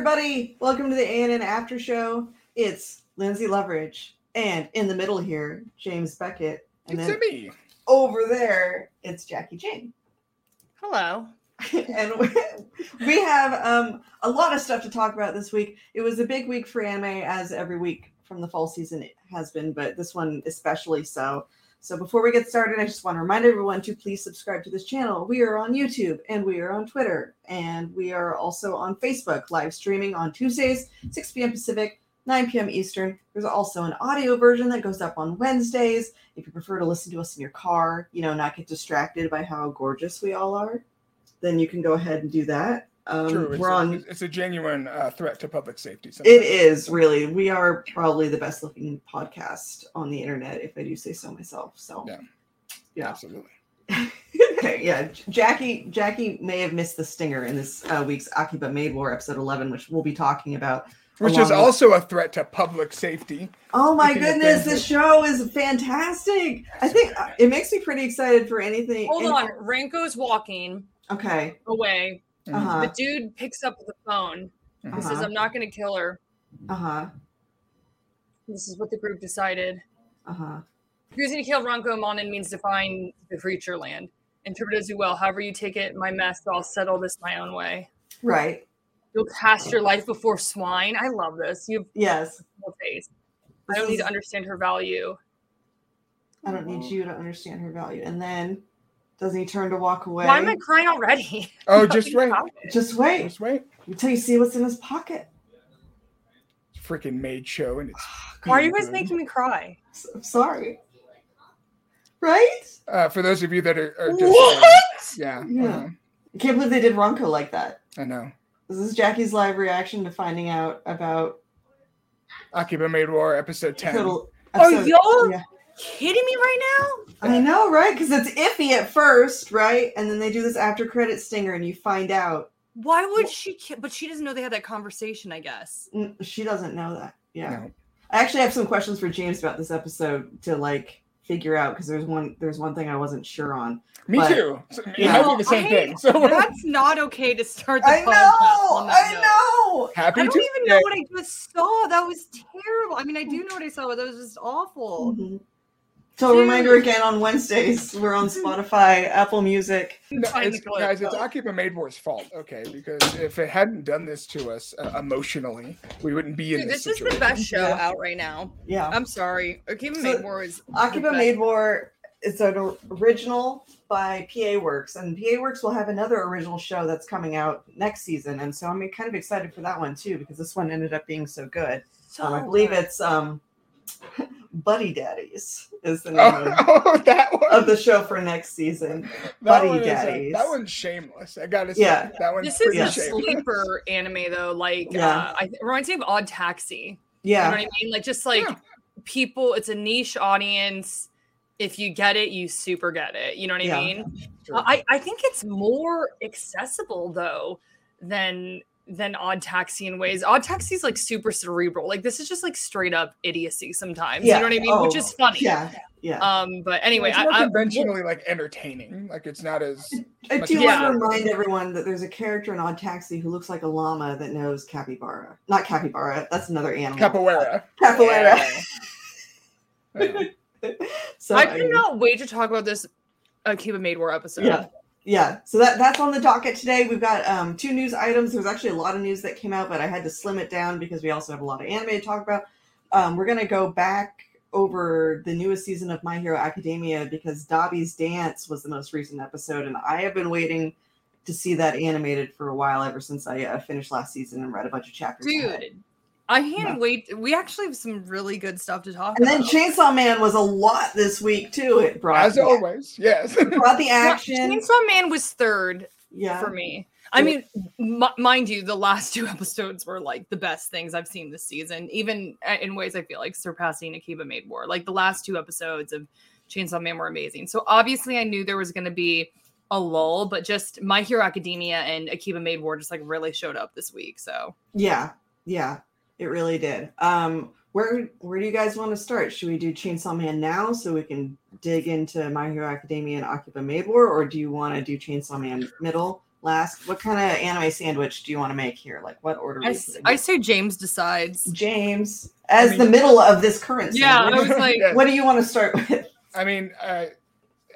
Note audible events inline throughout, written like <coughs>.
everybody. Welcome to the ANN After Show. It's Lynzee Loveridge. and in the middle here, James Beckett, and It's then me. over there, it's Jackie Jane. Hello. <laughs> and we, we have um, a lot of stuff to talk about this week. It was a big week for anime, as every week from the fall season has been, but this one especially so. So before we get started, I just want to remind everyone to please subscribe to this channel. We are on YouTube and we are on Twitter and we are also on Facebook, live streaming on Tuesdays, 6 p.m. Pacific, 9 p.m. Eastern. There's also an audio version that goes up on Wednesdays. If you prefer to listen to us in your car, you know, not get distracted by how gorgeous we all are, then you can go ahead and do that. Um, True. It's, we're a, on it's a genuine uh, threat to public safety. it sometimes. is really. We are probably the best looking podcast on the internet, if I do say so myself. So, Yeah. yeah, Absolutely. <laughs> Okay, yeah. Jackie, Jackie may have missed the stinger in this uh, week's Akiba Maid War episode eleven, which we'll be talking about. Which is with- also a threat to public safety. Oh my goodness, this show is fantastic. I think uh, it makes me pretty excited for anything. Hold any- on. Ranko's walking Okay. away. Mhm. Uh The dude picks up the phone. He Mhm. says, Uh-huh. I'm not going to kill her. Uh huh. This is what the group decided. Uh huh. Choosing to kill Ranko Monin means to find the creature land. Interpret as you will. However you take it, my mess, I'll settle this my own way. Right. You'll cast your life before swine. I love this. You have Yes. face. I don't need to understand her value. I don't need you to understand her value. And then doesn't he turn to walk away? Why am I crying already? <laughs> Oh, just wait. Just wait Just wait. until you see what's in his pocket. Freaking made show and it's. Why are you guys good. making me cry? S- I'm sorry. Right? Uh, for those of you that are, are just, uh, What? yeah, Yeah. uh-huh. I can't believe they did Ronco like that. I know. This is Jackie's live reaction to finding out about Akiba Maid War episode ten. total. Are episode- y'all Yeah. Kidding me right now? I know, right? Because it's iffy at first, right? And then they do this after credit stinger, and you find out Why would she? Ki- but she doesn't know they had that conversation. I guess. She doesn't know that. Yeah. No. I actually have some questions for James about this episode to like figure out because there's one there's one thing I wasn't sure on. Me But- too. So, it Yeah. might Well, the same I- thing. So That's not okay to start the I know, on that I note. know. happy I don't to even know what I just saw. That was terrible. I mean, I do know what I saw, but that was just awful. Mhm. So a reminder again on Wednesdays we're on Spotify, Apple Music. No, it's, the clip. guys, it's Akiba Maid War's fault, okay? Because if it hadn't done this to us uh, emotionally, we wouldn't be in Dude, this, this is the best show Yeah. out right now. Yeah. I'm sorry. Akiba So, Maid War is the Akiba best. Maid War is an original by PA Works, and PA Works will have another original show that's coming out next season, and so I'm kind of excited for that one too because this one ended up being so good. So Um, I believe good. it's um, Buddy Daddies is the name <laughs> Oh, that one. of, of the show for next season. that Buddy one is, Daddies. that one's shameless. I gotta say, Yeah. that one's This is a shameless. sleeper anime though. Like, Yeah. uh, I, it reminds me of Odd Taxi. Yeah, You Yeah, know what I mean? Like, just like Yeah. people. It's a niche audience. If you get it, you super get it. You know what I Yeah. mean? Sure. Uh, I, I think it's more accessible though than than Odd Taxi in ways. Odd Taxi is like super cerebral. Like this is just like straight up idiocy sometimes. Yeah. You know what I mean? Which Oh, is funny. yeah, yeah. Um, but anyway, it's more I, conventionally like entertaining. Like it's not as I much do want Yeah. to remind everyone that there's a character in Odd Taxi who looks like a llama that knows capybara. Not capybara. That's another animal. capoeira. Capoeira. Yeah. <laughs> so I mean, cannot wait to talk about this Akiba Maid War episode. Yeah. Yeah. So that that's on the docket today. We've got um, two news items. There's actually a lot of news that came out, but I had to slim it down because we also have a lot of anime to talk about. Um, we're gonna go back over the newest season of My Hero Academia because Dabi's Dance was the most recent episode, and I have been waiting to see that animated for a while ever since I uh, finished last season and read a bunch of chapters. Dude, I can't Yeah. wait. We actually have some really good stuff to talk about. And then. Chainsaw Man was a lot this week too. It brought As the, always, yes. brought the <laughs> Yeah, action. Chainsaw Man was third Yeah. for me. I mean, m- mind you, the last <laughs> two episodes were like the best things I've seen this season, even uh, in ways I feel like surpassing Akiba Maid War. Like the last two episodes of Chainsaw Man were amazing. So obviously, I knew there was going to be a lull, but just My Hero Academia and Akiba Maid War just like really showed up this week. So Yeah, yeah, it really did. Um, where where do you guys want to start? Should we do Chainsaw Man now so we can dig into My Hero Academia and Akiba Maid War, or do you want to do Chainsaw Man middle, last. What kind of anime sandwich do you want to make here? Like, what order? I, we s- put it I say James decides. James, as I the middle of this current. Yeah, I was like, <laughs> what do you want to start with? I mean, uh,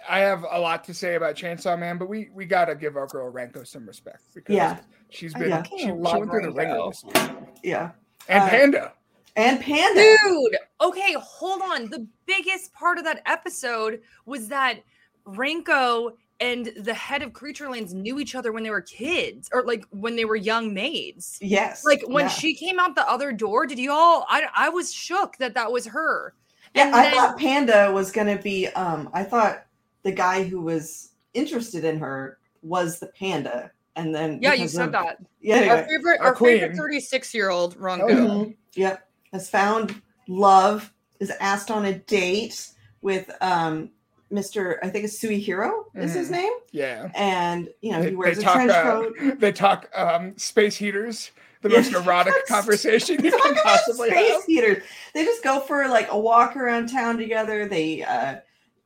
I have a lot to say about Chainsaw Man, but we we gotta give our girl Ranko some respect because Yeah. she's I been fucking she, she went through the ringer Ranko. this week. Yeah, And Uh, Panda. and Panda. Dude, okay, hold on. The biggest part of that episode was that Ranko and the head of Creaturelands knew each other when they were kids or like when they were young maids. Yes, Like when yeah. she came out the other door, did you all? I, I was shook that that was her. Yeah, And I then- thought Panda was gonna be. Um, I thought the guy who was interested in her was the panda, and then Yeah, you said of- that. Yeah, Our favorite, Our our, favorite 36 year old Ronko. Oh, yeah. Yep. Has found love, is asked on a date with um Mr. I think it's Suihiro is his Mhm. name. Yeah. And you know, They, he wears a talk. trench Uh, coat. <laughs> they talk um, space heaters. The most <laughs> erotic conversation <laughs> you can about possibly space have. heaters. They just go for like a walk around town together. They uh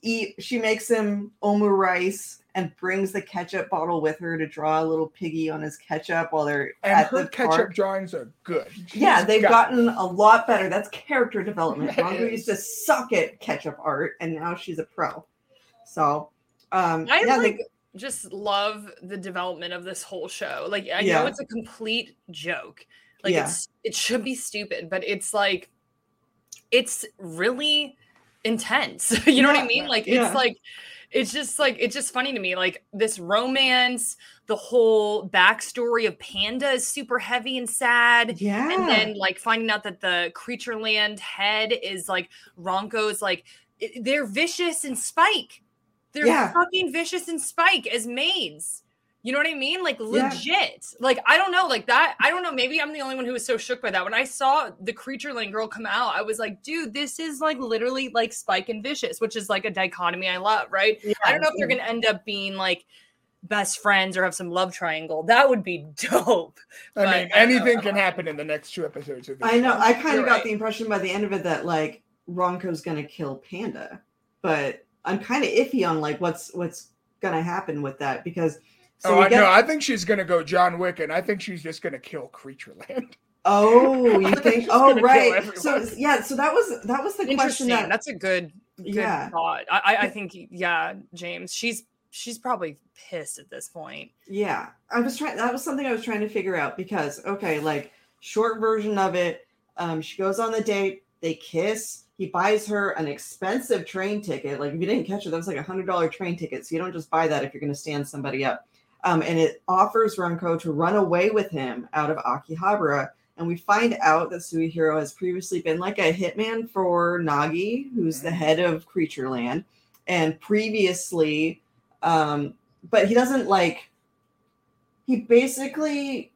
eat she makes him omu rice and brings the ketchup bottle with her to draw a little piggy on his ketchup while they're And at her the ketchup park. drawings are good. Yeah, they've got- gotten a lot better. That's character development. That Rongo used to suck at ketchup art, and now she's a pro. So, um, I yeah, like they- just love the development of this whole show. Like I Yeah. know it's a complete joke. Like Yeah. it's it should be stupid, but it's like it's really intense. <laughs> you know what I mean? Like yeah. it's like it's just like it's just funny to me. Like this romance, the whole backstory of Panda is super heavy and sad. yeah, And then like finding out that the Creatureland head is like Ronco's like they're vicious and Spike. They're Yeah. fucking vicious and Spike as maids. You know what I mean? Like Yeah. legit. Like I don't know, like that. I don't know. Maybe I'm the only one who was so shook by that. When I saw the Creatureland girl come out, I was like, dude, this is like literally like Spike and Vicious, which is like a dichotomy I love, right? I don't know if they're gonna end up being like best friends or have some love triangle. That would be <laughs> dope. I but mean, I anything can happen in the next two episodes of. I know. show. I kind You're of got right. the impression by the end of it that like Ronco's gonna kill Panda, but I'm kind of iffy on like what's what's gonna happen with that because. So oh, I, get, no, I think she's gonna go John Wick, and I think she's just gonna kill Creatureland. oh, you <laughs> think think? Oh, right. So yeah, so that was that was the question Interesting. that That's a good, good Yeah. thought. I, I, I think, yeah, James. She's she's probably pissed at this point. Yeah, I was trying. That was something I was trying to figure out because okay, like short version of it, um, she goes on the date, they kiss. He buys her an expensive train ticket. Like if you didn't catch it, that was like a hundred dollar train ticket. So you don't just buy that if you're going to stand somebody up. Um, and it offers Runko to run away with him out of Akihabara. And we find out that Suihiro has previously been like a hitman for Nagi, who's the Mhm. head of Creatureland, and previously, um, but he doesn't like. He basically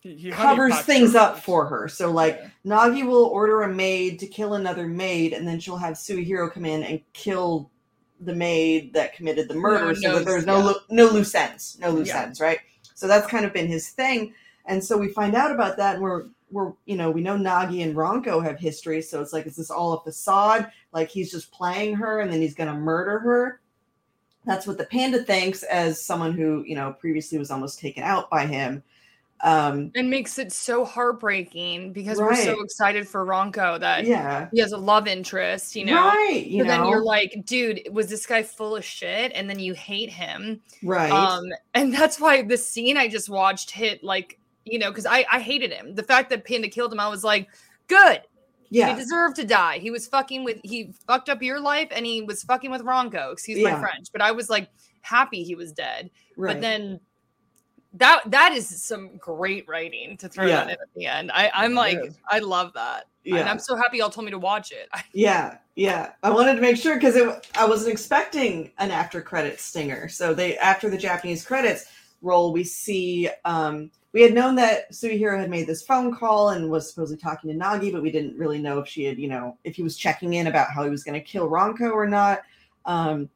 He, he covers things her up for her. So like Yeah. Nagi will order a maid to kill another maid, and then she'll have Suihiro come in and kill the maid that committed the murder, so no, that there's no yeah. no loose ends, no loose Yeah. ends, right? So that's kind of been his thing, and so we find out about that, and we're we're you know we know Nagi and Ronko have history, so it's like is this all a facade? Like he's just playing her, and then he's gonna murder her. That's what the panda thinks, as someone who you know previously was almost taken out by him. Um, And makes it so heartbreaking because we're so excited for Ronco that yeah, he has a love interest, you know. right. You but know, then you're like, dude, was this guy full of shit? And then you hate him. right. Um, and that's why the scene I just watched hit like, you know, because I, I hated him. The fact that Panda killed him, I was like, good. yeah, He deserved to die. He was fucking with he fucked up your life and he was fucking with Ronco. Excuse Yeah. my French. But I was like happy he was dead. right. But then that that is some great writing to throw Yeah. that in at the end. I, I'm like. I love that. And I'm so happy y'all told me to watch it. <laughs> yeah, yeah. I wanted to make sure because I wasn't expecting an after credit stinger. So they after the Japanese credits roll, we see um, we had known that Suihiro had made this phone call and was supposedly talking to Nagi, but we didn't really know if she had, you know, if he was checking in about how he was going to kill Ronko or not. Um,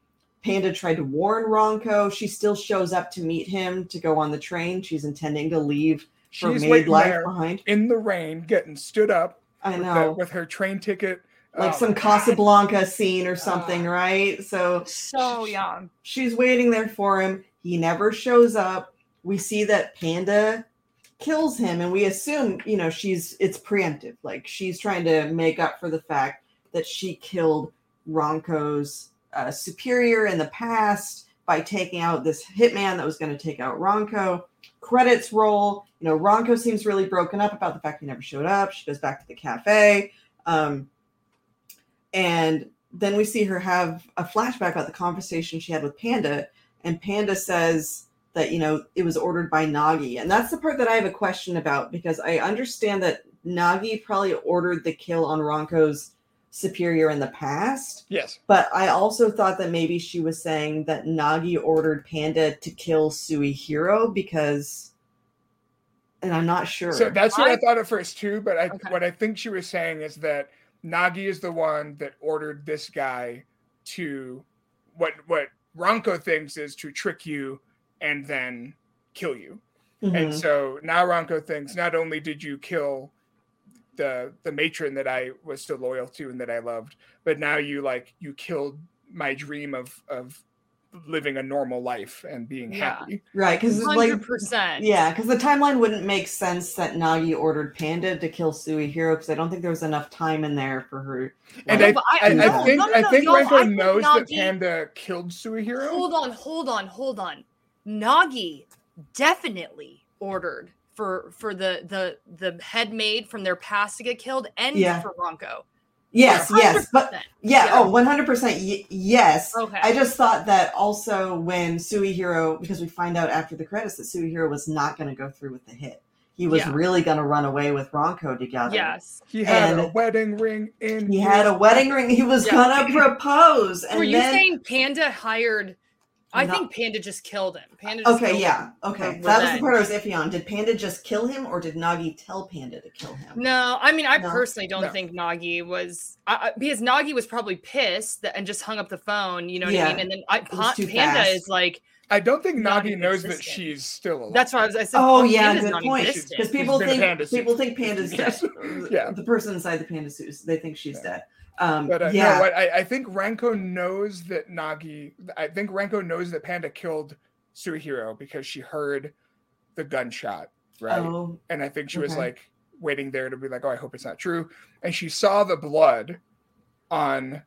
Panda tried to warn Ronko. She still shows up to meet him to go on the train. She's intending to leave for She's maid waiting life there behind. in the rain, getting stood up I with, the- know. with her train ticket. like Oh some my God. Casablanca scene or something, right? So So young. she's waiting there for him. He never shows up. we see that Panda kills him, and we assume, you know, she's it's preemptive. Like she's trying to make up for the fact that she killed Ronco's uh, superior in the past by taking out this hitman that was going to take out Ronco. Credits roll. You know, Ronco seems really broken up about the fact he never showed up. She goes back to the cafe. Um, and then we see her have a flashback about the conversation she had with Panda. And Panda says that, you know, it was ordered by Nagi. And that's the part that I have a question about because I understand that Nagi probably ordered the kill on Ronco's superior in the past. Yes. But I also thought that maybe she was saying that Nagi ordered Panda to kill Suihiro because, and I'm not sure. So that's what I, I- thought at first too. But I, Okay. what I think she was saying is that Nagi is the one that ordered this guy to what what Ronco thinks is to trick you and then kill you. And Mhm. so now Ronco thinks not only did you kill the the matron that I was still loyal to and that I loved, but now you like you killed my dream of of living a normal life and being Yeah. happy. right, because like Hundred percent. Yeah, because the timeline wouldn't make sense that Nagi ordered Panda to kill Suihiro because I don't think there was enough time in there for her. And like, I, I, I- I no, think no, no, I think y'all, I Renko think knows that Panda killed Suihiro. Hold on, hold on, hold on. Nagi definitely ordered for for the the the head maid from their past to get killed and Yeah. for Ronco. yes, yes, but yeah, Yeah. oh, 100% y- yes. Okay. I just thought that also when Suihiro, because we find out after the credits that Suihiro was not going to go through with the hit. He was Yeah. really going to run away with Ronco together. yes. He had a wedding ring in. He had a wedding ring. He was Yeah. going to propose. And Were you then, saying Panda hired? I No. think Panda just killed him. Panda. Just Okay, killed yeah. him Okay. for That was the part I was iffy on. Did Panda just kill him or did Nagi tell Panda to kill him? No, I mean, I No. personally don't No. think Nagi was I, I- because Nagi was probably pissed that, and just hung up the phone. You know what Yeah. I mean? And then I, Pa- Panda fast. is like, I don't think Nagi knows that she's still alive. that's why I was. I said, Oh yeah, Panda's good point. Because people think people think panda's <laughs> dead. Yeah. the person inside the panda suit, they think she's Yeah. dead. Um, But uh, yeah, no, what I, I think Renko knows that Nagi. I think Renko knows that Panda killed Suihiro because she heard the gunshot, right? oh, and I think she was like waiting there to be like, "Oh, I hope it's not true." And she saw the blood on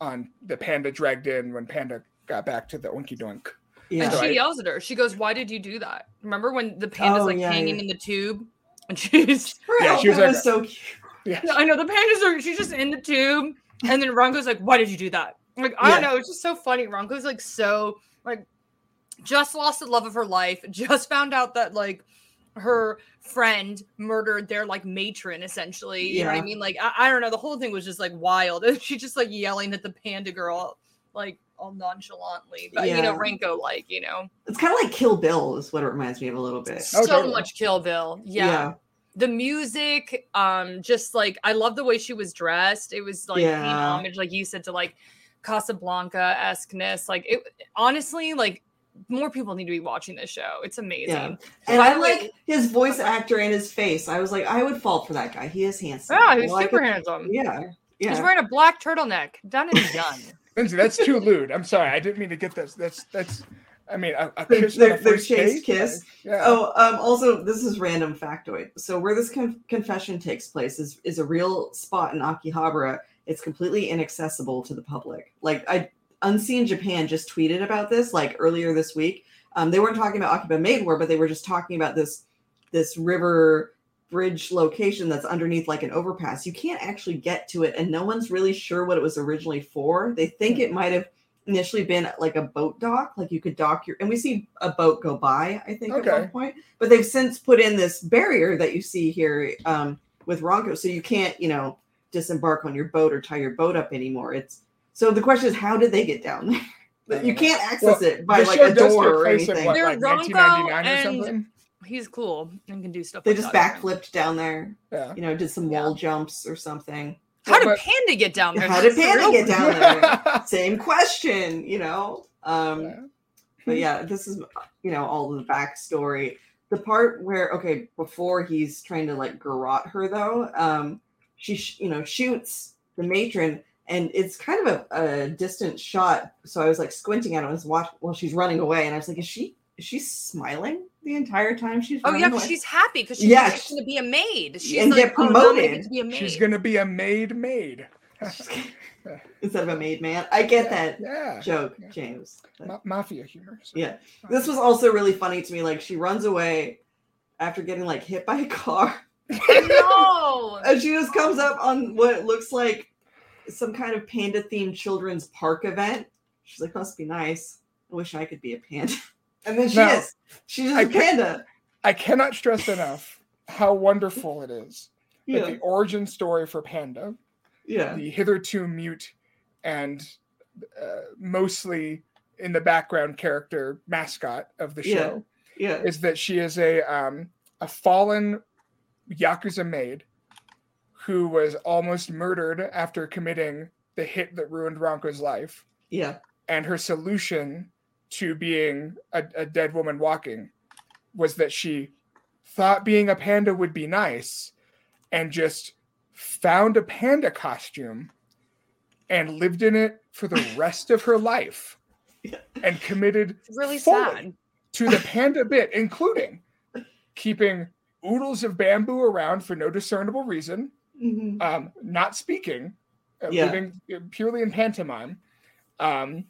on the panda dragged in when Panda got back to the Oinky Doink. yeah. And So she I- yells at her. She goes, "Why did you do that?" Remember when the panda's Oh, like yeah, hanging yeah. in the tube, <laughs> and she's Her Yeah, she was like- was so cute. Yes. I know the pandas are. She's just in the tube, and then Ronco's like, "Why did you do that?" Like I don't Yeah. know. It's just so funny. Ronco's like so like just lost the love of her life. <laughs> Just found out that like her friend murdered their like matron essentially. You know what I mean? Like I, I don't know. The whole thing was just like wild. And <laughs> she's just like yelling at the panda girl like all nonchalantly, but you know Yeah. Renko like you know It's kind of like Kill Bill, is what it reminds me of a little bit. Oh, so totally. much Kill Bill. yeah. The music um just like i love the way she was dressed it was like Yeah. homage like you said to like casablanca esqueness like it honestly like more people need to be watching this show it's amazing Yeah. And By I the way- like his voice actor and his face. I was like, I would fall for that guy. He is handsome. yeah he's like super handsome Yeah. Yeah. he's wearing a black turtleneck done and done Lynzee, <laughs> that's too lewd. I'm sorry, I didn't mean to get this. That's that's. I mean, a, a kiss on their- a their first chase kiss. Yeah. Oh, um, also, this is random factoid. So, where this con- confession takes place is, is a real spot in Akihabara. It's completely inaccessible to the public. Like, I Unseen Japan just tweeted about this like earlier this week. Um, they weren't talking about Akiba Maid War, but they were just talking about this this river bridge location that's underneath like an overpass. You can't actually get to it, and no one's really sure what it was originally for. They think it might have initially been like a boat dock, like you could dock your, and we see a boat go by, I think, at Okay. one point. But they've since put in this barrier that you see here um, with Ronco, so you can't, you know, disembark on your boat or tie your boat up anymore. It's so the question is, how did they get down there? You can't access Well, it by the like show a door or anything. what, They're like Ronco 1999 or and- something. he's cool and can do stuff They like just that. backflipped down there, Yeah. you know, did some Yeah. wall jumps or something. How did panda get down there How did Panda get down there? <laughs> Same question, you know. Um, but yeah, this is you know all of the backstory. The part where okay, before he's trying to like garrot her though, um, she sh- you know shoots the matron, and it's kind of a, a distant shot. So I was like squinting at it, I was watching while she's running away, and I was like, is she is she smiling? The entire time she's. Oh yeah, yeah, 'cause she's happy because she's Yeah, just going to be a maid. She's and like, get "Oh, now I get promoted. to be a maid. She's gonna be a maid maid. <laughs> instead of a maid man. I get that yeah. joke, Yeah. James. But- Ma- mafia humor. so. Yeah. This was also really funny to me. Like she runs away after getting like hit by a car, <laughs> no. <laughs> and she just comes up on what looks like some kind of panda themed children's park event. She's like, must be nice. I wish I could be a panda. And then she Now, is. She's a panda. I cannot stress enough how wonderful it is that the origin story for Panda, Yeah. the hitherto mute and uh, mostly in the background character mascot of the Yeah. show, Yeah. is that she is a um, a fallen yakuza maid who was almost murdered after committing the hit that ruined Ronko's life, Yeah. and her solution to being a, a dead woman walking was that she thought being a panda would be nice and just found a panda costume and lived in it for the <laughs> rest of her life and committed really sad. to the panda bit, including keeping oodles of bamboo around for no discernible reason, Mhm. um, not speaking, uh, Yeah. living purely in pantomime. Um,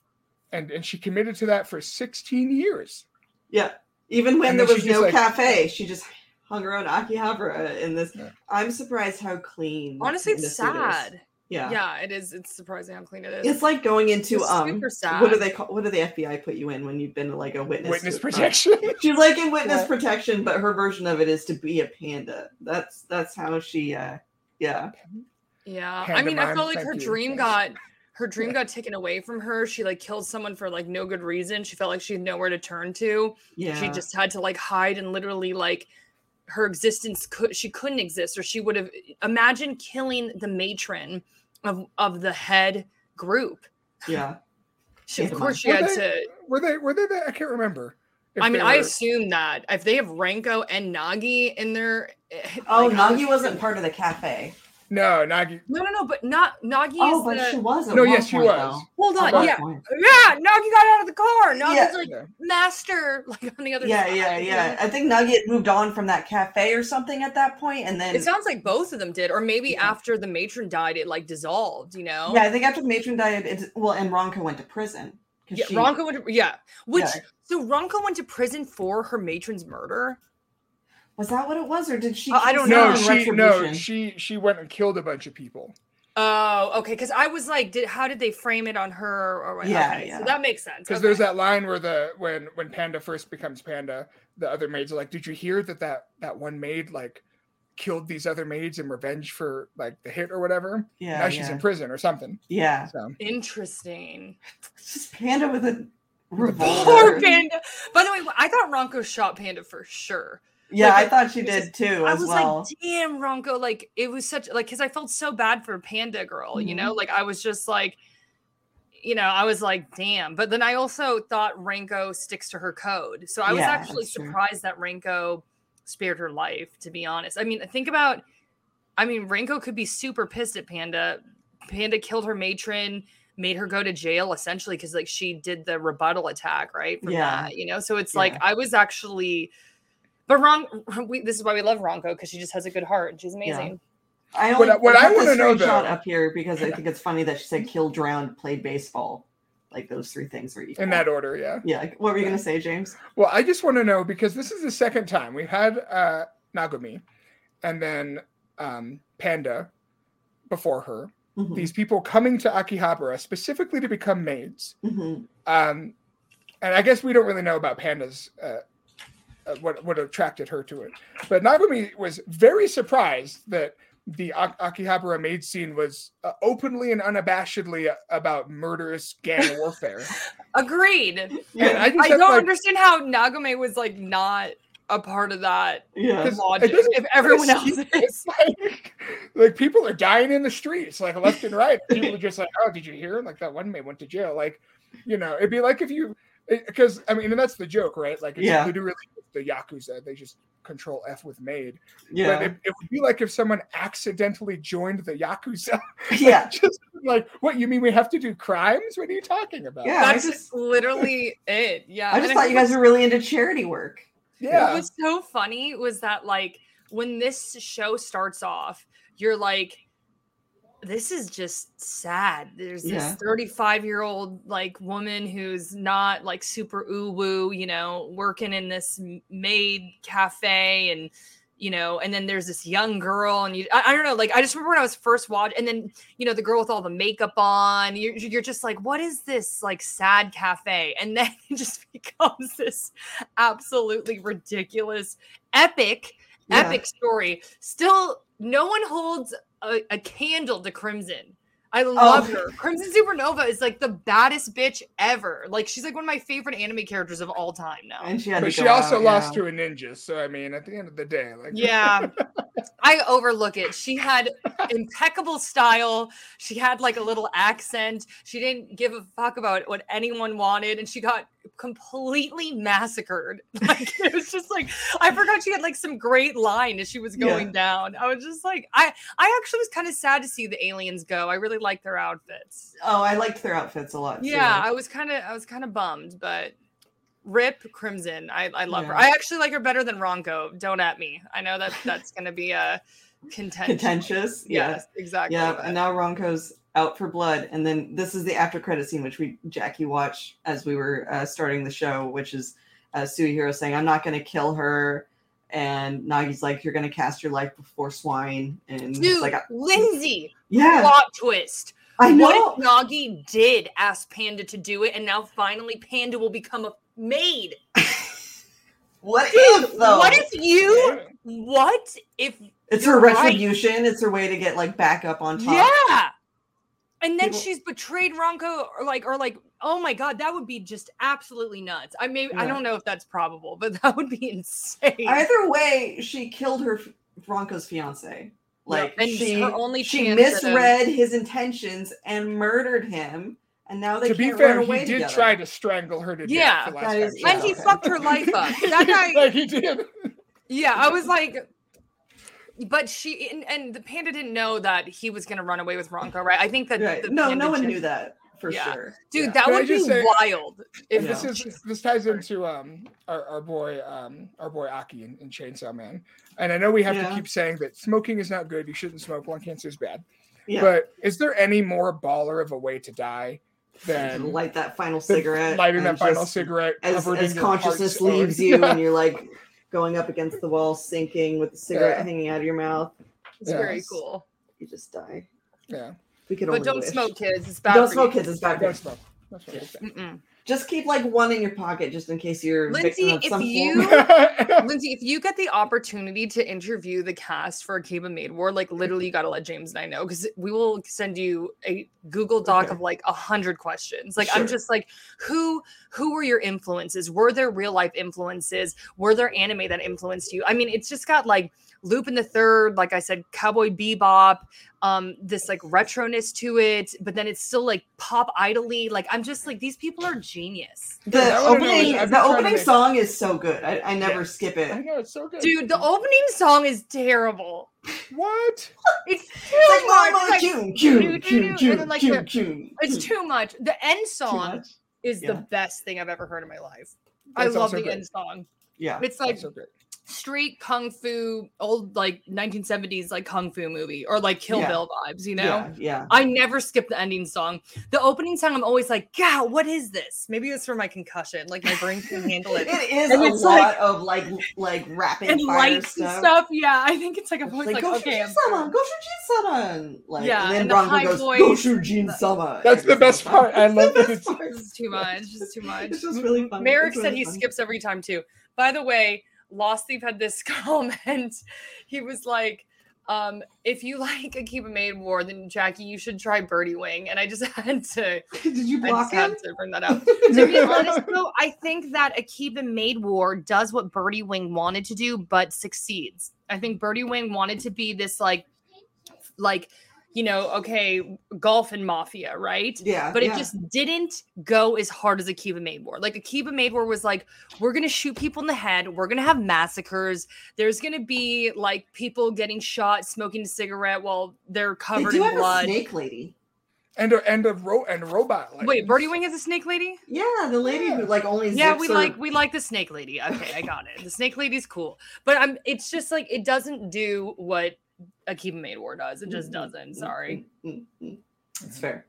and, and she committed to that for 16 years. Yeah. Even when And there was no like- cafe, she just hung around Akihabara in this. Yeah. I'm surprised how clean. Honestly, it's sad. Yeah. Yeah. it is. It's surprising how clean it is. It's like going into It's um super sad. what do they call what do the FBI put you in when you've been like a witness Witness protection. <laughs> She's like in witness Yeah. protection, but her version of it is to be a panda. That's that's how she uh yeah. Yeah, I mean, I Pantomime, felt like her thank you, dream got her dream got taken away from her. She like killed someone for like no good reason. She felt like she had nowhere to turn to. Yeah. She just had to like hide and literally like her existence could she couldn't exist or she would have imagine killing the matron of of the head group. yeah. <laughs> She, of course she Were had they- to. Were they? Were they? The, I can't remember. I mean, they I assume that if they have Ranko and Nagi in their eh, Oh, like, Nagi wasn't part of the cafe. No Nagi. No, no, no, but not Nagi Oh, is but the. she was. At No, yes, she was. though. Hold on, yeah, point. yeah. Nagi got out of the car. Nagi's Yeah. like Yeah. master, <laughs> like on the other Yeah, side. yeah, you yeah. I think Nagi had moved on from that cafe or something at that point, and then It sounds like both of them did, or maybe Yeah. after the matron died, it like dissolved. You know? yeah, I think after the matron died, it's well, and Ronka went to prison. Yeah, she- Ronko went to yeah. Which Yeah. so Ronko went to prison for her matron's murder. Was that what it was, or did she? Uh, I don't know. someone in she no, she she went and killed a bunch of people. Oh, okay. Because I was like, did how did they frame it on her? Or what? Yeah, okay, yeah. So that makes sense. Because okay. there's that line where the when when Panda first becomes Panda, the other maids are like, "Did you hear that that that one maid like killed these other maids in revenge for like the hit or whatever? Yeah, now she's yeah. in prison or something." yeah. So interesting. It's just Panda with a revolver. Poor Panda. By the way, I thought Ronco shot Panda for sure. Yeah, Like, I thought she did just- too I as was well. like, damn, Ronko. Like, it was such like because I felt so bad for Panda Girl. You know, mm-hmm. like I was just like, you know, I was like, damn. But then I also thought Ranko sticks to her code. So I was Yeah, actually that's true. surprised that Ranko spared her life. To be honest, I mean, think about. I mean, Ranko could be super pissed at Panda. Panda killed her matron, made her go to jail essentially because like she did the rebuttal attack, right? From Yeah. that, you know. So it's like I was actually, but Ron, We, this is why we love Ronko because she just has a good heart and she's amazing. I What only I- what I put the wanna know, screenshot though- up here because I think it's funny that she said kill, drowned, played baseball. Like those three things were equal. in that order, yeah. Yeah. What were you gonna say, James? Well, I just want to know because this is the second time we've had uh, Nagomi, and then um, Panda before her. Mhm, These people coming to Akihabara specifically to become maids. mhm. Um, and I guess we don't really know about Panda's uh, what what attracted her to it. But Nagomi was very surprised that the A- Akihabara maid scene was uh, openly and unabashedly about murderous gang <laughs> warfare. Agreed. And Yeah. I just I don't like, understand how Nagomi was like not a part of that Yeah. 'Cause it logic doesn't if everyone else seem- is. like, <laughs> like people are dying in the streets, like left and right. People are just like, "Oh, did you hear? Like that one maid went to jail." Like, you know, it'd be like if you, because I mean, and that's the joke, right? Like, it's Yeah. literally the yakuza. They just control F with maid. Yeah. But it, it would be like if someone accidentally joined the yakuza. <laughs> yeah. just like, what you mean? We have to do crimes? What are you talking about? Yeah. I That's just- literally <laughs> it. Yeah. I and just thought you guys were really into charity work. What Yeah. was so funny was that like when this show starts off, you're like, this is just sad. There's this 35 year old like woman who's not like super ooh woo, you know, working in this maid cafe and you know, and then there's this young girl, and you, I, I don't know, like I just remember when I was first watching, and then you know, the girl with all the makeup on, you're, you're just like, what is this like sad cafe? And <laughs> then it just <laughs> becomes this absolutely ridiculous, epic, Yeah. epic story. Still, no one holds a, a candle to Crimson. I oh. love her. Crimson Supernova is like the baddest bitch ever. Like she's like one of my favorite anime characters of all time now. And she had But to she also out, lost yeah. to a ninja. So I mean, at the end of the day, like <laughs> Yeah. I overlook it. She had impeccable style. She had like a little accent. She didn't give a fuck about what anyone wanted and she got completely massacred. <laughs> <laughs> Like it was just like I forgot she had like some great line as she was Yeah. going down. I was just like I I actually was kind of sad to see the aliens go. I really liked their outfits. Oh, I liked their outfits a lot. Yeah, too. I was kind of I was kind of bummed, but Rip Crimson, I, I love her. I actually like her better than Ronco. Don't at me. I know that that's going to be a <laughs> contentious. contentious. Yeah. Yes, exactly. Yeah, but- and now Ronco's out for blood, and then this is the after credit scene, which we Jackie watched as we were uh, starting the show, which is uh, Suihiro saying, "I'm not going to kill her," and Nagi's like, "You're going to cast your life before swine," and Dude, like, Lynzee, "Yeah, plot twist. I know." What if Nagi did ask Panda to do it, and now finally Panda will become a maid? <laughs> what Dude, if though? what if you? What if? it's her right. retribution? It's her way to get like back up on top. Yeah. And then People- she's betrayed Ronco, or like, or like, oh my god, that would be just absolutely nuts. I may, I Yeah. don't know if that's probable, but <laughs> that would be insane. Either way, she killed her Ronco's fiance. Like and she, her only she chance at a- misread his intentions and murdered him, and now they to be can't fair, run he away did together. try to strangle her to death. Yeah, the last that is- time and he okay. fucked her life up. <laughs> That guy, like he did. yeah, I was like, but she and, and the panda didn't know that he was gonna run away with Ronco, right? I think that Right. the No, no one just- knew that for Yeah. sure. Dude, Yeah. that Can would be just say- wild. If Yeah. This is this ties into um our, our boy um our boy Aki in, in Chainsaw Man, and I know we have Yeah. to keep saying that smoking is not good. You shouldn't smoke. Lung cancer is bad. yeah. But is there any more baller of a way to die to than light that final cigarette, lighting that final cigarette as, covered as consciousness heart's own- leaves you, <laughs> Yeah. and you're like going up against the wall, sinking with the cigarette Yeah. hanging out of your mouth. it's Yeah. very cool. You just die. yeah. We could But only don't wish. smoke, kids. It's bad. Don't for smoke, you. kids. It's bad. for Don't you. smoke. That's what it's Mm-mm. Just keep like one in your pocket, just in case you're Lynzee, victim of if some you- <laughs> Lynzee, if you get the opportunity to interview the cast for Akiba Maid War, like literally, you got to let James and I know because we will send you a Google Doc Okay. of like a hundred questions. Like I'm just like, who who were your influences? Were there real life influences? Were there anime that influenced you? I mean, it's just got like Lupin the Third, like I said, Cowboy Bebop, um, this like retroness to it, but then it's still like pop idly. Like I'm just like these people are genius. The I wanna know is- opening, the to opening song is so good. I, I never Yeah. skip I it. know it's so good, Dude, the opening song is terrible. What? <laughs> It's too It's like, much. Mama, Like, June, June, June, June, like, June, the- June. it's too much. The end song is Yeah. the best thing I've ever heard in my life. I love also the great. end song. Yeah. It's like so great. Street kung fu, old like 1970s like kung fu movie or like Kill Yeah. Bill vibes, you know? Yeah. Yeah. I never skip the ending song. The opening song, I'm always like, God, what is this? Maybe it's for my concussion. Like my brain can handle it. <laughs> It is And a it's lot like- of like like rapid and fire lights stuff. and stuff. Yeah, I think it's like I'm It's always like, like, go okay, I'm sama, go Shujin sama. Like, Yeah, and then and the Ronco high goes, voice. go Shujin sama. That's the best <laughs> part. I love the that best it's- part. Too much. This is too much. It's just <laughs> really funny. Merrick It's said really he funny. skips every time too. By the way, Lost Thief had this <laughs> comment. He was like, um, if you like Akiba Maid War, then Jackie, you should try Birdie Wing. And I just <laughs> had to, Did you I block just had him? to bring that up. <laughs> to be honest, though, I think that Akiba Maid War does what Birdie Wing wanted to do, but succeeds. I think Birdie Wing wanted to be this like, like, you know, okay, golf and mafia, right? Yeah. but it yeah. just didn't go as hard as Akiba Maid War. Like Akiba Maid War was like, we're gonna shoot people in the head, we're gonna have massacres. There's gonna be like people getting shot, smoking a cigarette while they're They covered do in have blood. a snake lady. and a and a ro- and a robot. Wait. Birdie Wing is a snake lady? Yeah, the lady who like only Yeah, zips we her- like we like the snake lady. Okay, I got it. The snake lady's cool, but I'm. It's just like it doesn't do what Akiba Maid War does. It just doesn't. Sorry. Mm, mm, mm. It's fair.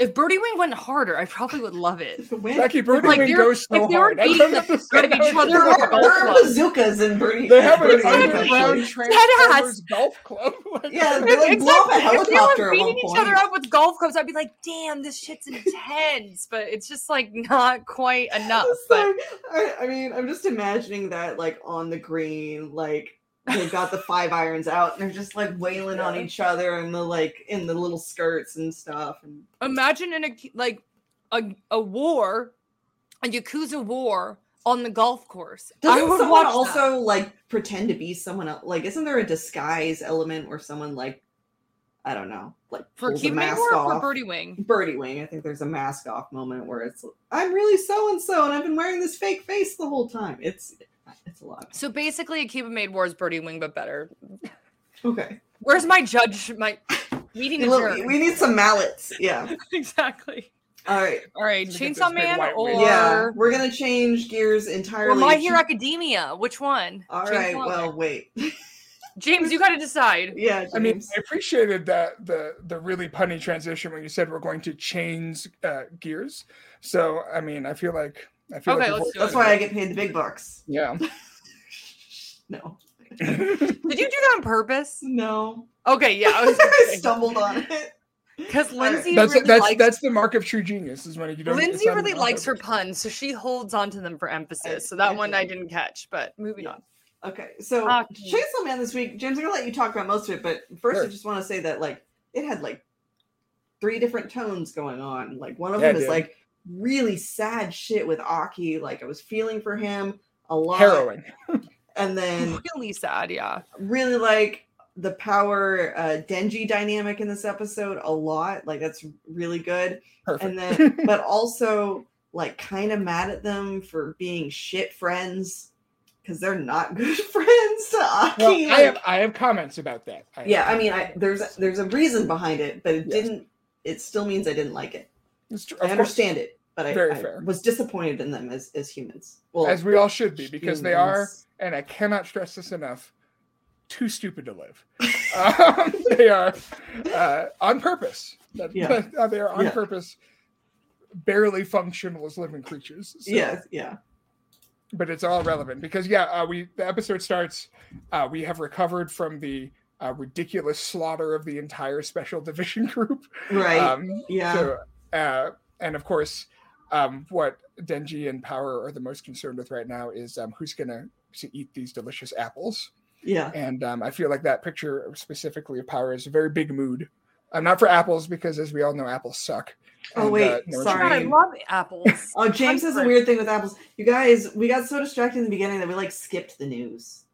If Birdie Wing went harder, I probably would love it. <laughs> When- Becky Birdie Like, Wing they're- goes so if they were hard. Beating the understand shit out of each other there with are, golf there are bazookas in Birdie. They have an Birdie Wing, underground. <laughs> Transformers golf club. <laughs> Yeah, they like blow up a Exactly. If they were beating each other up with golf clubs, I'd be like, "Damn, this shit's intense," but it's just like not quite enough. But like- I, I mean, I'm just imagining that like on the green, like they've got the five irons out and they're just like wailing on each other and the like in the little skirts and stuff. And imagine in a like a a war, a yakuza war on the golf course. Doesn't would someone also that. like pretend to be someone else? Like, isn't there a disguise element where someone like I don't know, like for a mask or off? for Birdie Wing. Birdie Wing, I think there's a mask off moment where it's I'm really so and so and I've been wearing this fake face the whole time. It's it's a lot. So basically, a Akiba Maid War is Birdie Wing, but better. Okay. Where's my judge? My meeting Look, adjourned. we need some mallets. Yeah. <laughs> exactly. All right. All right, Look at this Chainsaw Man or. Yeah, we're gonna change gears or entirely. My Hero Academia? Which one? All Chainsaw right. Man. Well, wait. <laughs> James, you got to decide. yeah. I mean, I appreciated that the the really punny transition when you said we're going to change uh, gears. So I mean, I feel like I feel Okay, like let's do that's it. why I get paid the big bucks. yeah. <laughs> No. Did you do that on purpose? No. Okay, yeah, I was <laughs> I stumbled on it. because. Lynzee that's really that's likes that's the mark of true genius is when you don't. Lynzee really likes her puns, so she holds on to them for emphasis. I- So that I one I didn't catch, but moving Yeah. on. Okay. So Hockey. Chainsaw Man this week, James, I'm gonna let you talk about most of it, but first I just want to say that like it had like three different tones going on. Like one of Yeah, them is like really sad shit with Aki. Like I was feeling for him a lot. Harrowing. And then <laughs> Really sad, yeah. really like the power uh Denji dynamic in this episode a lot. Like that's really good. Perfect. And then <laughs> but also like kind of mad at them for being shit friends because they're not <laughs> good friends to Aki. well, I have I have comments about that. I yeah, I mean I there's there's a reason behind it, but it Yes. didn't it still means I didn't like it. I of course, understand it, but I, I was disappointed in them as as humans. Well as we all should be because they are, and I cannot stress this enough, too stupid to live. <laughs> um, they are uh, on purpose. Yeah. they are on Yeah. purpose, barely functional as living creatures. So- Yeah, yeah. but it's all relevant because yeah, uh, we the episode starts. Uh, we have recovered from the uh, ridiculous slaughter of the entire special division <laughs> group. Right. Um, yeah. so, uh, and of course, um, what Denji and Power are the most concerned with right now is um, who's gonna eat these delicious apples. yeah. And um, I feel like that picture specifically of Power is a very big mood. Um, not for apples because, as we all know, apples suck. Oh, And, wait, uh, no sorry. God, I love apples. <laughs> Oh, James has a weird thing with apples. You guys, we got so distracted in the beginning that we like skipped the news.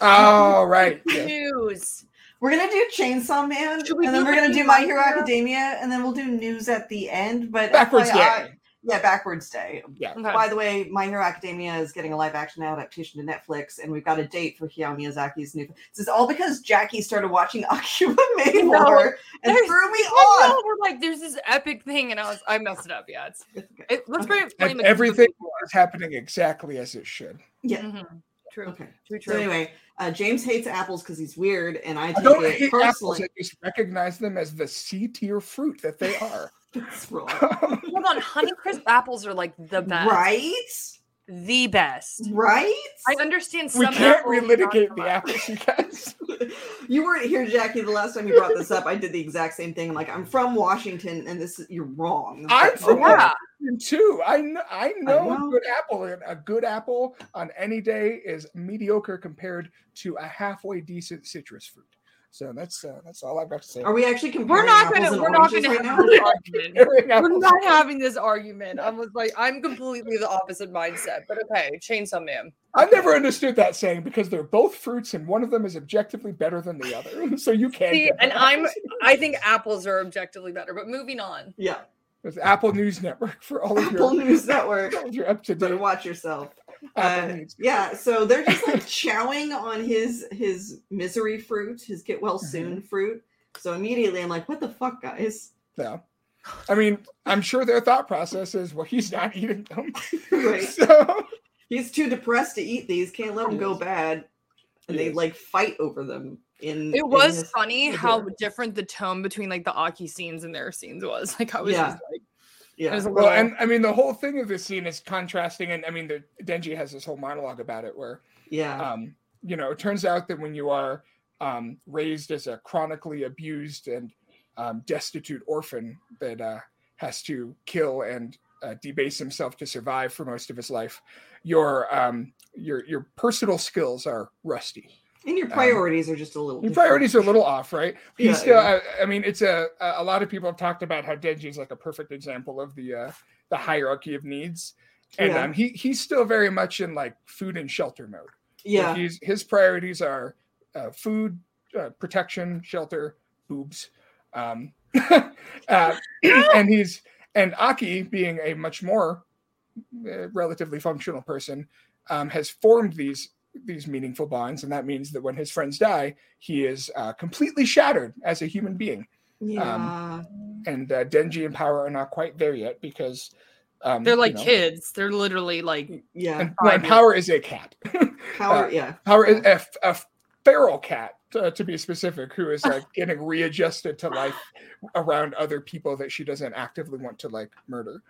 Oh right. yeah. <laughs> News. We're gonna do Chainsaw Man, we and then we're gonna do My My Hero Hero? Academia, and then we'll do news at the end. But Backwards FYI day. yeah, backwards day. Yeah. Okay. By the way, My Hero Academia is getting a live action adaptation to Netflix, and we've got a date for Hayao Miyazaki's new. This is all because Jackie started watching Akiba Maid War and there's- threw me I on. we're like, there's this epic thing, and I was, I messed it up. Yeah, it's, It's it, let's bring it. And blame it- everything is happening exactly as it should. Yeah. Mhm. True. Okay. True. So True. anyway, uh, James hates apples because he's weird, and I I don't it hate apples. personally. I just recognize them as the C tier fruit that they are. <laughs> That's wrong. <laughs> Hold on, Honeycrisp apples are like the best. right? The best. Right? I understand some we can't relitigate the much. apples, you guys. <laughs> <laughs> you weren't here, Jackie. The last time you brought this up, I did the exact same thing. I'm like, I'm from Washington, and this is you're wrong. I'm But, from okay. Yeah. too. I know, I know, know. a good apple. And a good apple on any day is mediocre compared to a halfway decent citrus fruit. So that's uh, that's all I've got to say. Are we actually comparing We're not gonna. We're not oranges gonna right have now? this argument. We're not having this argument. I was like, I'm completely the opposite mindset. But okay, Chainsaw Man. I've never understood that saying because they're both fruits and one of them is objectively better than the other. <laughs> So you can't. See, and. I'm. I think apples are objectively better. But moving on. Yeah, It's Apple News Network for all of Apple your, News Network. <laughs> all of your up to Better date watch yourself. <laughs> Apple Uh, yeah, so they're just like <laughs> chowing on his his misery fruit, his get well soon fruit. So immediately I'm like, what the fuck, guys? Yeah. I mean, I'm sure their thought process is, well, he's not eating them. <laughs> Right. So He's too depressed to eat these. Can't let them go bad, and they like fight over them. In It in was his- funny the how different the tone between like the Aki scenes and their scenes was. Like I was Yeah. just like, yeah. it was a well, and I mean, the whole thing of this scene is contrasting, and I mean, the Denji has this whole monologue about it where yeah. um, you know, it turns out that when you are um, raised as a chronically abused and um, destitute orphan that uh, has to kill and uh, debase himself to survive for most of his life, your um, your your personal skills are rusty. And your priorities are just a little. Your different. priorities are a little off, right? <laughs> He's Yeah, still. yeah. I, I mean, it's a a lot of people have talked about how Denji is like a perfect example of the uh, the hierarchy of needs, and Yeah. um, he he's still very much in like food and shelter mode. Yeah. he's his priorities are uh, food, uh, protection, shelter, boobs, um, <laughs> uh, <coughs> and he's and Aki, being a much more uh, relatively functional person, um, has formed these these meaningful bonds, and that means that when his friends die, he is uh, completely shattered as a human being. Yeah. And uh, Denji and Power are not quite there yet because um, they're you like know, kids. They're literally like yeah. And, well, and Power is a cat. <laughs> Power. uh, yeah. Power is a, a feral cat, uh, to be specific, who is like <laughs> getting readjusted to life around other people that she doesn't actively want to like murder.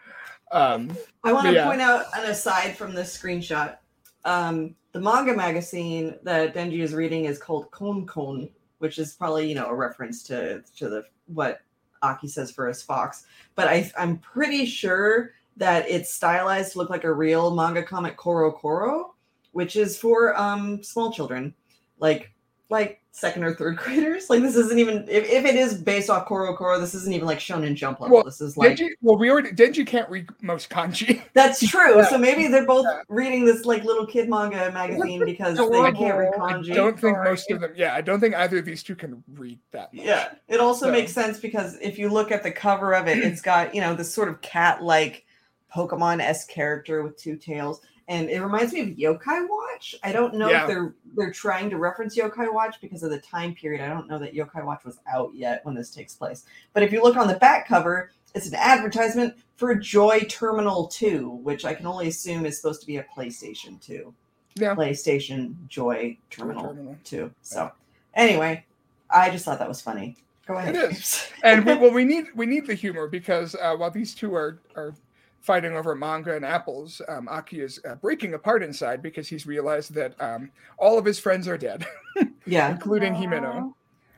Um, I want to yeah. point out an aside from this screenshot. Um, the manga magazine that Denji is reading is called Kon Kon, which is probably you know a reference to to the what Aki says for his fox. But I I'm pretty sure that it's stylized to look like a real manga comic Koro Koro, which is for um small children, like like second or third <laughs> graders. Like this isn't even if, if it is based off Koro Koro, this isn't even like Shonen Jump level. Well, this is like Denji, well, we already Denji can't read most kanji. <laughs> that's true. Yeah. So maybe they're both Yeah. reading this like little kid manga magazine because they can't read adorable. I kanji. don't think most of them. Yeah, I don't think either of these two can read that. Much. Yeah, it also So- makes sense because if you look at the cover of it, it's got you know this sort of cat-like Pokemon s character with two tails, and it reminds me of Yokai Watch. I don't know Yeah. if they're they're trying to reference Yokai Watch because of the time period. I don't know that Yokai Watch was out yet when this takes place. But if you look on the back cover, it's an advertisement for Joy Terminal 2, which I can only assume is supposed to be a PlayStation 2. Yeah. PlayStation Joy Terminal Terminal. 2. So, anyway, I just thought that was funny. Go ahead. It is. And we, <laughs> well, we need we need the humor because uh, while these two are are fighting over manga and apples, um, Aki is uh, breaking apart inside because he's realized that um, all of his friends are dead, <laughs> yeah. including Himeno.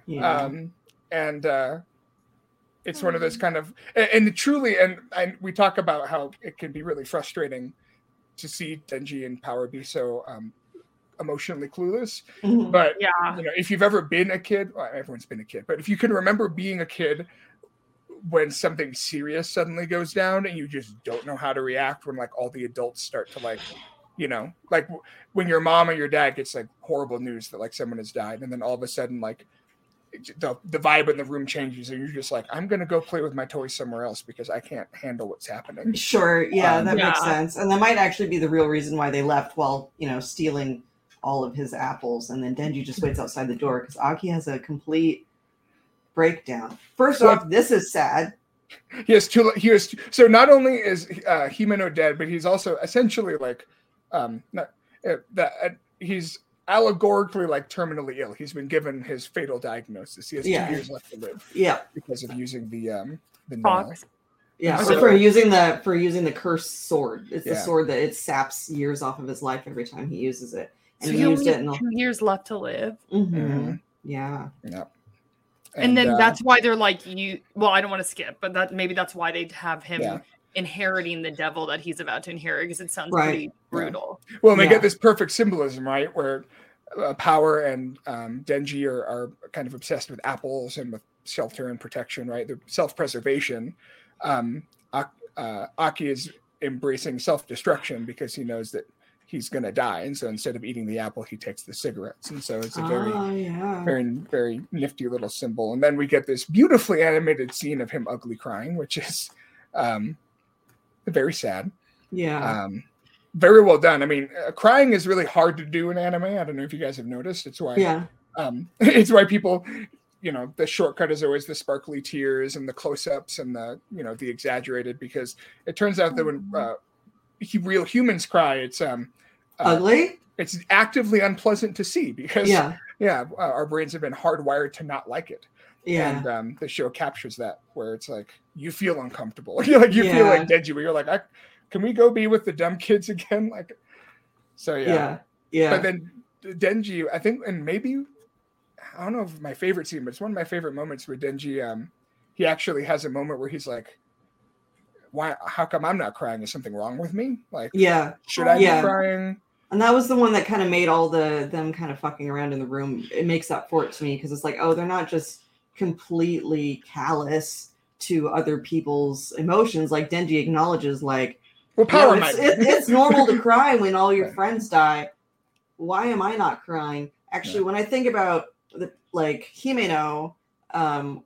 Yeah. Um, and uh, it's one of those kind of and, and truly, and, and we talk about how it can be really frustrating to see Denji and Power be so um, emotionally clueless. Mhm. But yeah. you know, if you've ever been a kid, well, everyone's been a kid, but if you can remember being a kid when something serious suddenly goes down and you just don't know how to react when like all the adults start to like, you know, like w- when your mom or your dad gets like horrible news that like someone has died, and then all of a sudden like the, the vibe in the room changes and you're just like i'm gonna go play with my toys somewhere else because i can't handle what's happening Sure. Yeah, Um, that makes sense. And that might actually be the real reason why they left while, you know, stealing all of his apples. And then Denji just waits outside the door because Aki has a complete breakdown. First So- off, this is sad. he has two he has so not only is uh himeno dead but he's also essentially like um not, uh, that uh, he's allegorically like terminally ill he's been given his fatal diagnosis he has Yeah. two years left to live Yeah. because of using the um the nail. Fox. Yeah. So- for using the for using the cursed sword. It's the sword that it saps years off of his life every time he uses it. And So he he used only it in has the, two years left to live. Mhm. Mhm. Yeah. yeah And, then uh, that's why they're like you well, I don't want to skip, but that maybe that's why they'd have him Yeah. inheriting the devil that he's about to inherit because it sounds Right. pretty brutal. well and they Yeah. get this perfect symbolism right where uh, power and um, denji are, are kind of obsessed with apples and with shelter and protection right the self-preservation um, uh, aki is embracing self-destruction because he knows that he's going to die and so instead of eating the apple he takes the cigarettes and so it's a very Oh yeah. very very nifty little symbol and then we get this beautifully animated scene of him ugly crying which is um, very sad Yeah. um, very well done. I mean, uh, crying is really hard to do in anime. I don't know if you guys have noticed. It's why yeah. um, <laughs> it's why people, you know the shortcut is always the sparkly tears and the close-ups and the you know the exaggerated because it turns out that when Mm-hmm. uh, real humans cry, it's um uh, Ugly? it's actively unpleasant to see because Yeah. yeah uh, our brains have been hardwired to not like it Yeah. and um, the show captures that where it's like you feel uncomfortable <laughs> you like you feel like Denji where you're like I, can we go be with the dumb kids again <laughs> like so yeah, yeah. Yeah. but then Denji I think and maybe I don't know if my favorite scene but it's one of my favorite moments where Denji um he actually has a moment where he's like why how come I'm not crying is something wrong with me like yeah. should I Yeah. be crying And that was the one that kind of made all the them kind of fucking around in the room. It makes up for it to me because it's like, oh, they're not just completely callous to other people's emotions. Like Denji acknowledges, like, well "No, power it's, it, it's normal to cry when all your <laughs> Right. friends die. Why am I not crying? Actually, when I think about the like Himeno, um,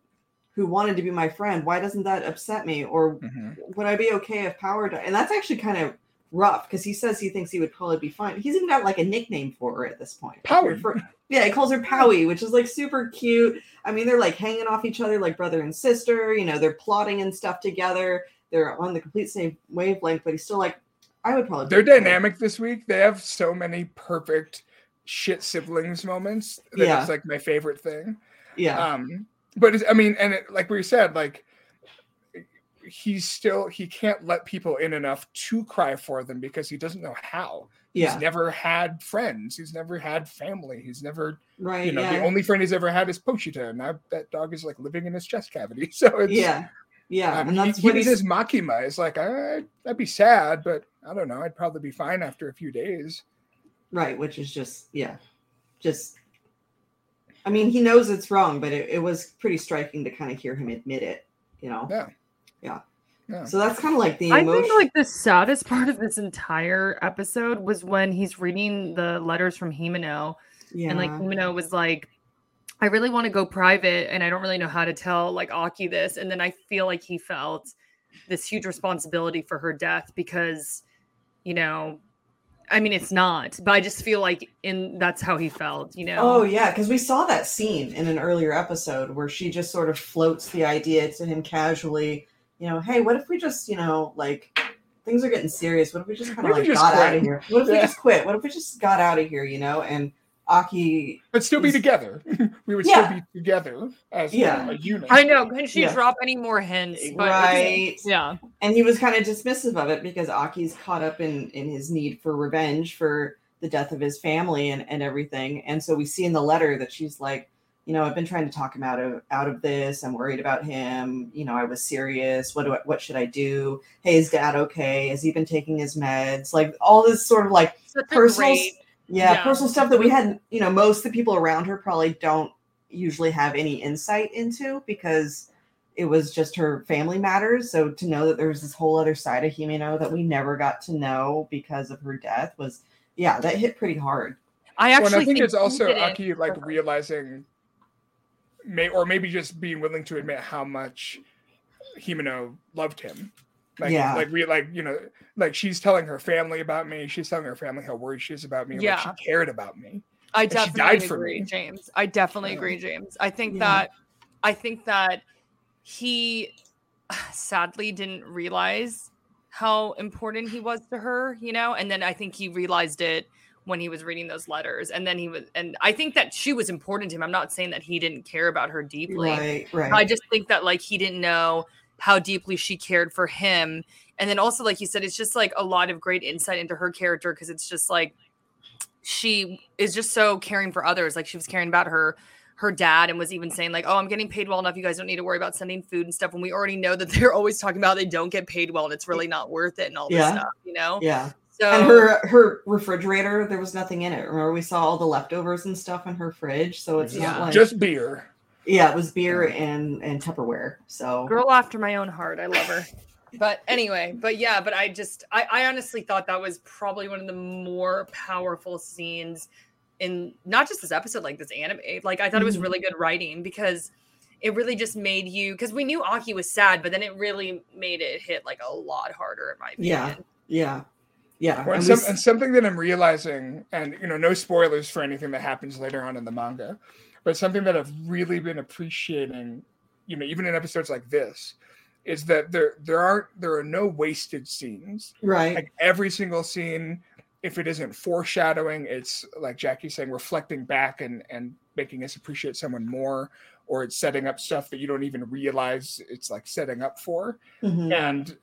who wanted to be my friend, why doesn't that upset me? Or Mhm. would I be okay if Power died? And that's actually kind of rough because he says he thinks he would probably be fine. He's even got like a nickname for her at this point. power For- yeah, he calls her Powie, which is like super cute. I mean, they're like hanging off each other like brother and sister. You know, they're plotting and stuff together. They're on the complete same wavelength, but he's still like, I would probably. be They're dynamic this week. They have so many perfect shit siblings moments that Yeah. it's like my favorite thing. Yeah, Um, but it's, I mean, and it, like we said, like he's still he can't let people in enough to cry for them because he doesn't know how. yeah, He's never had friends. He's never had family. He's never, right. you know, yeah. the only friend he's ever had is Pochita, and now that dog is like living in his chest cavity. <laughs> So it's yeah, yeah, um, and he- that's he, what he's his Makima. It's like I, I'd be sad, but I don't know. I'd probably be fine after a few days. right, which is just yeah, just. I mean, he knows it's wrong, but it, it was pretty striking to kind of hear him admit it. You know. Yeah. Yeah. Yeah. So that's kind of like the I emotion. think like the saddest <laughs> part of this entire episode was when he's reading the letters from Himeno, yeah. and like Himeno was like, "I really want to go private, and I don't really know how to tell like Aki this." And then I feel like he felt this huge responsibility for her death because, you know, I mean it's not, but I just feel like in that's how he felt, you know. Oh yeah, because we saw that scene in an earlier episode where she just sort of floats the idea to him casually. You know, hey, what if we just, you know, like things are getting serious. What if we just kind of like just got out of here? What if we just quit? What if we just got out of here? You know, and Aki, But still be Is- together. <laughs> we would Yeah. still be together as Yeah. a unit. I know. Can she Yeah. drop any more hints? But right? Yeah. and he was kind of dismissive of it because Aki's caught up in in his need for revenge for the death of his family and and everything. And so we see in the letter that she's like, you know, I've been trying to talk him out of out of this. I'm worried about him. You know, I was serious. What do I, what should I do? Hey, is dad okay? Has he been taking his meds? Like all this sort of like Such personal great- yeah, Yeah. personal stuff that we had, you know, most of the people around her probably don't usually have any insight into because it was just her family matters. So to know that there was this whole other side of Himeno that we never got to know because of her death was, yeah, that hit pretty hard. I actually and I think, think it's also he did it Aki like her. realizing, may or maybe just being willing to admit how much Himeno loved him. Like, Yeah. like we like you know, like she's telling her family about me. She's telling her family how worried she is about me. Yeah. like she cared about me. I she definitely died for agree, me. James. I definitely Yeah. agree, James. I think Yeah. that I think that he <sighs> sadly didn't realize how important he was to her, you know, and then I think he realized it when he was reading those letters. And then he was and I think that she was important to him. I'm not saying that he didn't care about her deeply. Right, right. I just think that like he didn't know how deeply she cared for him. And then also, like you said, it's just like a lot of great insight into her character because it's just like she is just so caring for others. Like she was caring about her her dad and was even saying like, "Oh, I'm getting paid well enough. You guys don't need to worry about sending food and stuff." When we already know that <laughs> they're always talking about they don't get paid well and it's really not worth it and all this Yeah. stuff, you know. yeah. So And her her refrigerator, there was nothing in it. Remember we saw all the leftovers and stuff in her fridge. So it's Yeah. not like Just beer. Yeah, it was beer and and Tupperware. So girl after my own heart. I love her. But anyway, but yeah, but I just I, I honestly thought that was probably one of the more powerful scenes in not just this episode, like this anime. Like I thought it was Mhm. really good writing because it really just made you because we knew Aki was sad, but then it really made it hit like a lot harder in my opinion. Yeah. yeah. Yeah. Well, and, and we some, and something that I'm realizing, and you know, no spoilers for anything that happens later on in the manga, but something that I've really been appreciating, you know, even in episodes like this, is that there there aren't there are no wasted scenes. Right. Like every single scene, if it isn't foreshadowing, it's like Jackie's saying, reflecting back and and making us appreciate someone more, or it's setting up stuff that you don't even realize it's like setting up for. Mhm. And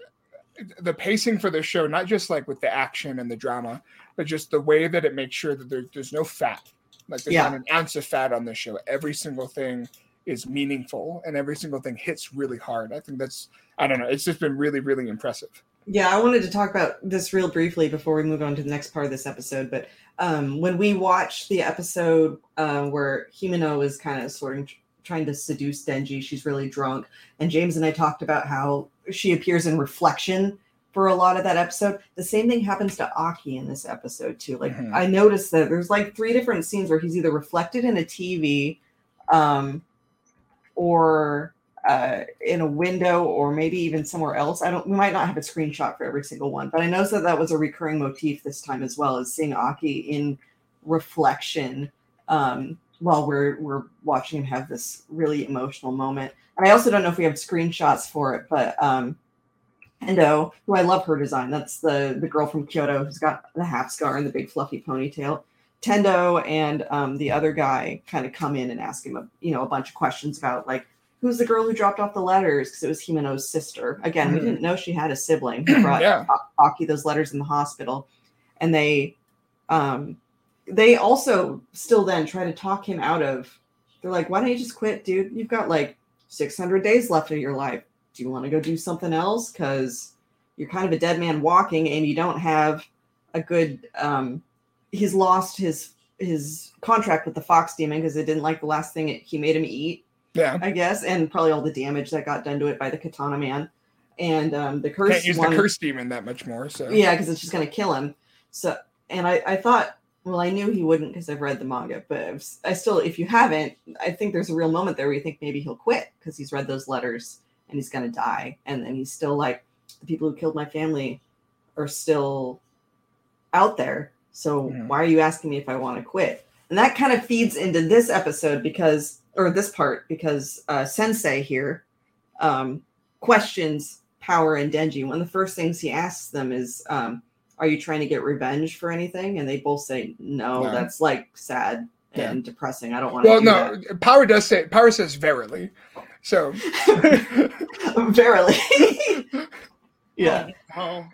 the pacing for the show, not just like with the action and the drama, but just the way that it makes sure that there, there's no fat. Like there's Yeah. not an ounce of fat on this show. Every single thing is meaningful and every single thing hits really hard. I think that's I don't know. It's just been really, really impressive. Yeah, I wanted to talk about this real briefly before we move on to the next part of this episode. But um, when we watched the episode uh, where Himeno is kind of sort of trying to seduce Denji, she's really drunk, and James and I talked about how she appears in reflection for a lot of that episode. The same thing happens to Aki in this episode too. Like Mhm. I noticed that there's like three different scenes where he's either reflected in a TV, um, or uh, in a window or maybe even somewhere else. I don't. We might not have a screenshot for every single one, but I noticed that that was a recurring motif this time as well as seeing Aki in reflection um, while we're we're watching him have this really emotional moment. And I also don't know if we have screenshots for it, but um, Endo, who I love her design. That's the the girl from Kyoto who's got the half scar and the big fluffy ponytail. Tendo and um, the other guy kind of come in and ask him, a, you know, a bunch of questions about like who's the girl who dropped off the letters because it was Himeno's sister. Again, we Mhm. didn't know she had a sibling who brought <clears throat> Yeah. Aki those letters in the hospital, and they, um, they also still then try to talk him out of. They're like, "Why don't you just quit, dude? You've got like 600 days left of your life. Do you want to go do something else? Because you're kind of a dead man walking, and you don't have a good. Um, he's lost his his contract with the Fox Demon because they didn't like the last thing it, he made him eat. Yeah. I guess, and probably all the damage that got done to it by the Katana Man, and um, the curse. Can't use one, the curse demon that much more. So Yeah, because it's just gonna kill him. So, and I, I thought, well, I knew he wouldn't because I've read the manga, but I still, if you haven't, I think there's a real moment there where you think maybe he'll quit because he's read those letters and he's gonna die, and then he's still like, the people who killed my family are still out there. So Mhm. why are you asking me if I want to quit? And that kind of feeds into this episode because, or this part, because uh, Sensei here um, questions Power and Denji. One of the first things he asks them is, um, "Are you trying to get revenge for anything?" And they both say, "No, No. that's like sad Yeah. and depressing. I don't want to." well, do no, Power does say Power says verily. So that. <laughs> verily. <laughs> yeah. Oh.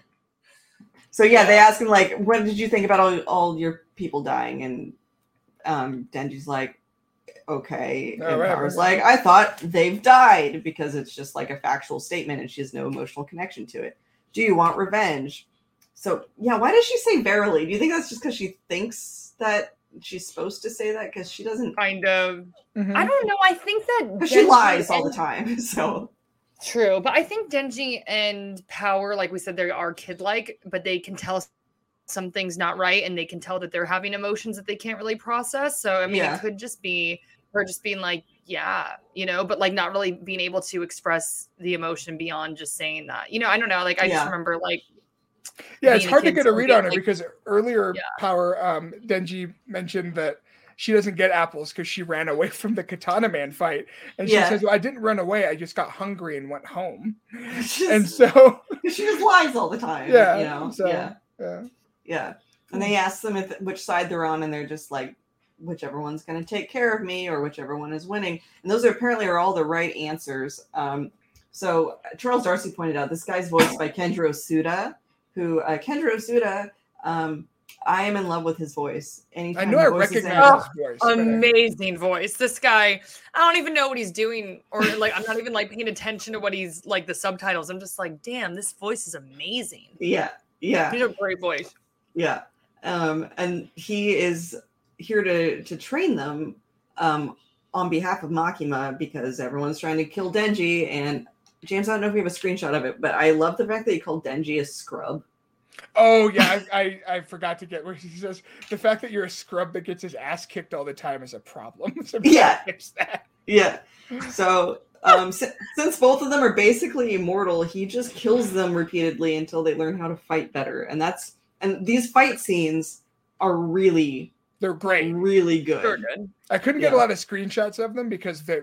So yeah, they ask him like, "What did you think about all, all your people dying?" And um, Denji's like, "Okay." Oh, and whatever. Power's like, "I thought they've died because it's just like a factual statement, and she has no emotional connection to it. Do you want revenge?" So yeah, why does she say verily? Do you think that's just because she thinks that she's supposed to say that because she doesn't? Kind of. Mhm. I don't know. I think that Because she Denji lies all the time. <laughs> So True, but I think Denji and Power, like we said, they are kid-like, but they can tell some things not right, and they can tell that they're having emotions that they can't really process. So I mean, Yeah. it could just be her just being like, "Yeah," you know, but like not really being able to express the emotion beyond just saying that. You know, I don't know. Like I Yeah. just remember like yeah, it's hard to get a read being, on it like- because earlier Yeah. Power um, Denji mentioned that she doesn't get apples because she ran away <laughs> from the Katana Man fight, and she Yeah. says, "Well, I didn't run away. I just got hungry and went home." <laughs> And so, <laughs> she just lies all the time. Yeah, You know. so- yeah. yeah. Yeah. And they ask them if which side they're on, and they're just like, whichever one's going to take care of me, or whichever one is winning. And those are apparently are all the right answers. Um, so Charles Darcy pointed out this guy's voiced by Kenjiro Tsuda, who uh, Kenjiro Tsuda. Um, I am in love with his voice. I Anytime know I recognize his voice. but amazing voice. This guy, I don't even know what he's doing, or like I'm not even like paying attention to what he's like the subtitles. I'm just like, damn, this voice is amazing. Yeah, yeah. He's a great voice. Yeah. Um, and he is here to to train them um, on behalf of Makima because everyone's trying to kill Denji. And James, I don't know if we have a screenshot of it, but I love the fact that he called Denji a scrub. Oh yeah, I, I I forgot to get where he says the fact that you're a scrub that gets his ass kicked all the time is a problem. <laughs> So Yeah. <laughs> Yeah. So um, si- since both of them are basically immortal, he just kills them repeatedly until they learn how to fight better. And that's and these fight scenes are really They're great. really good, They're good. I couldn't get a lot of screenshots of them because they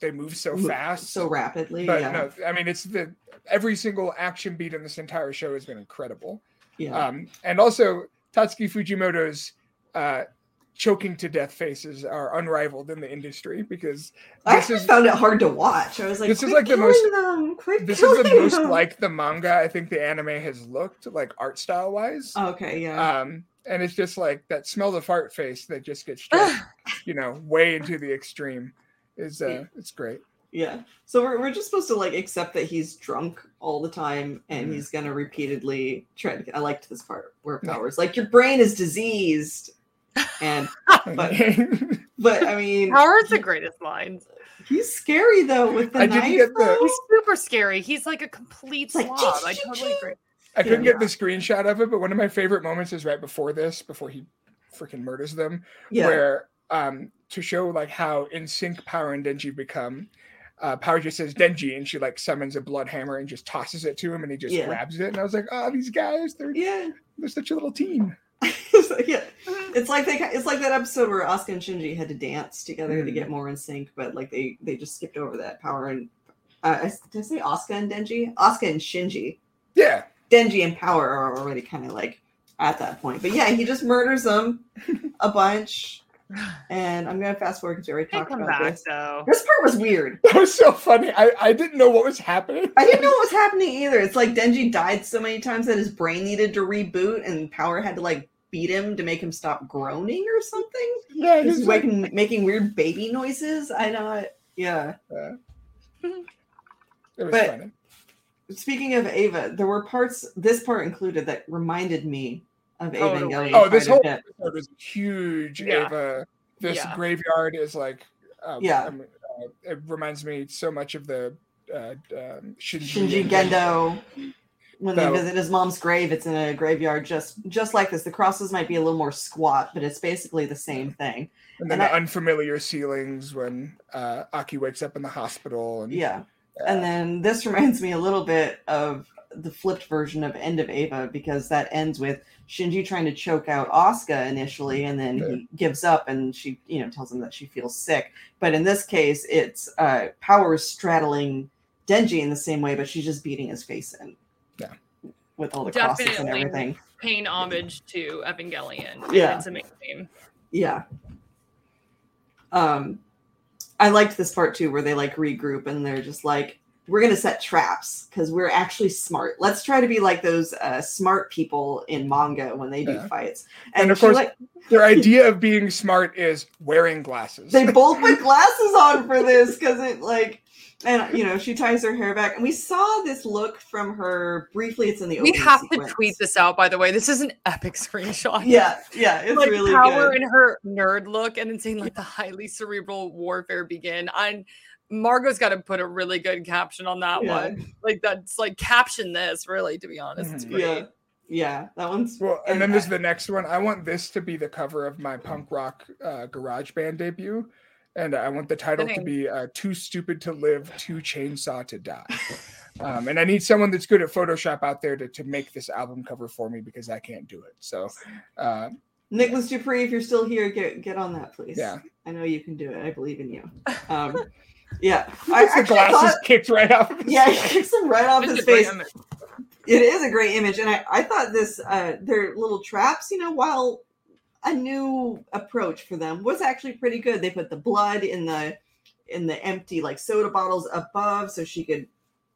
they move so fast. so rapidly. but yeah, no, I mean it's the every single action beat in this entire show has been incredible. yeah. Um, and also Tatsuki Fujimoto's uh, choking to death faces are unrivaled in the industry because I is found it hard to watch. I was like, this is like the most- Them. This is the killing most like the manga I think the anime has looked like art style wise. Okay, yeah. Um, and it's just like that smell the fart face that just gets <sighs> you know, way into the extreme. Is uh, Yeah. it's great. Yeah. So we're, we're just supposed to like accept that he's drunk all the time and Mhm. he's gonna repeatedly try to I liked this part where powers like your brain is diseased. And <laughs> But- but I mean Powers the greatest lines. he's scary though with the I didn't knife. get the- He's super scary. He's like a complete It's like, slob. I ching, ching, totally agree. I couldn't Yeah. get the screenshot of it, but one of my favorite moments is right before this, before he freaking murders them, yeah. where um to show like how in sync Power and Denji become. Uh, Power just says Denji, and she like summons a blood hammer and just tosses it to him, and he just Yeah. grabs it. And I was like, "Oh, these guys, they're yeah. they're such a little team." <laughs> Yeah. It's like they it's like that episode where Asuka and Shinji had to dance together to Mm. get more in sync, but like they they just skipped over that power and uh, I- did I say Asuka and Denji? Asuka and Shinji. Yeah, Denji and Power are already kind of like at that point. But yeah, he just murders them <laughs> a bunch. And I'm gonna fast forward because we already They talked come about back this. though. This part was weird. <laughs> that was so funny. I I didn't know what was happening. I didn't know what was happening either. It's like Denji died so many times that his brain needed to reboot, and Power had to like beat him to make him stop groaning or something. Yeah, He's it's like- making making weird baby noises. I know. Yeah. <laughs> it was but- funny. Speaking of Ava, there were parts. This part included that reminded me of Totally. Evangelion. Oh, this whole bit. episode was huge. Yeah. Ava, this Yeah. graveyard is like, uh, Yeah. um, uh, it reminds me so much of the uh, um, Shinji, Shinji Gendo. When they visit his mom's grave, it's in a graveyard just just like this. The crosses might be a little more squat, but it's basically the same thing. and then and the I- unfamiliar ceilings when uh, Aki wakes up in the hospital. And Yeah. uh, And then this <laughs> reminds me a little bit of the flipped version of End of Ava because that ends with Shinji trying to choke out Asuka initially, and then he gives up, and she, you know, tells him that she feels sick. But in this case, it's uh, Power straddling Denji in the same way, but she's just beating his face in. Yeah. With all the crosses and Definitely. everything. Paying homage to Evangelion. Yeah. It's amazing. Yeah. Um, I liked this part too, where they like regroup and they're just like, "We're gonna set traps because we're actually smart. Let's try to be like those uh, smart people in manga when they do Yeah. fights." And of course- like, their <laughs> idea of being smart is wearing glasses. they <laughs> both put glasses on for this because it like, and you know, she ties her hair back, and we saw this look from her briefly. It's in the We have sequence. to tweet this out, by the way. This is an epic screenshot. Yeah, yeah, it's like really power good. in her nerd look and then seeing like the highly cerebral warfare begin. And Margot's got to put a really good caption on that Yeah. one. Like that's like caption this, really, to be honest. It's Mhm. great. Yeah, yeah, that one's Well, and And then I- there's the next one. I want this to be the cover of my punk rock uh, garage band debut. And I want the title to be uh, Too Stupid to Live, Too Chainsaw to Die. Um, and I need someone that's good at Photoshop out there to, to make this album cover for me because I can't do it. So, uh, Nicholas Dupree, if you're still here, get get on that, please. Yeah. I know you can do it. I believe in you. Um, <laughs> yeah, I gets the glasses thought, kicked right off of his yeah, face. he kicks them right off It's his face. It is a great image, and I I thought this uh their little traps, you know, while a new approach for them was actually pretty good. They put the blood in the in the empty like soda bottles above, so she could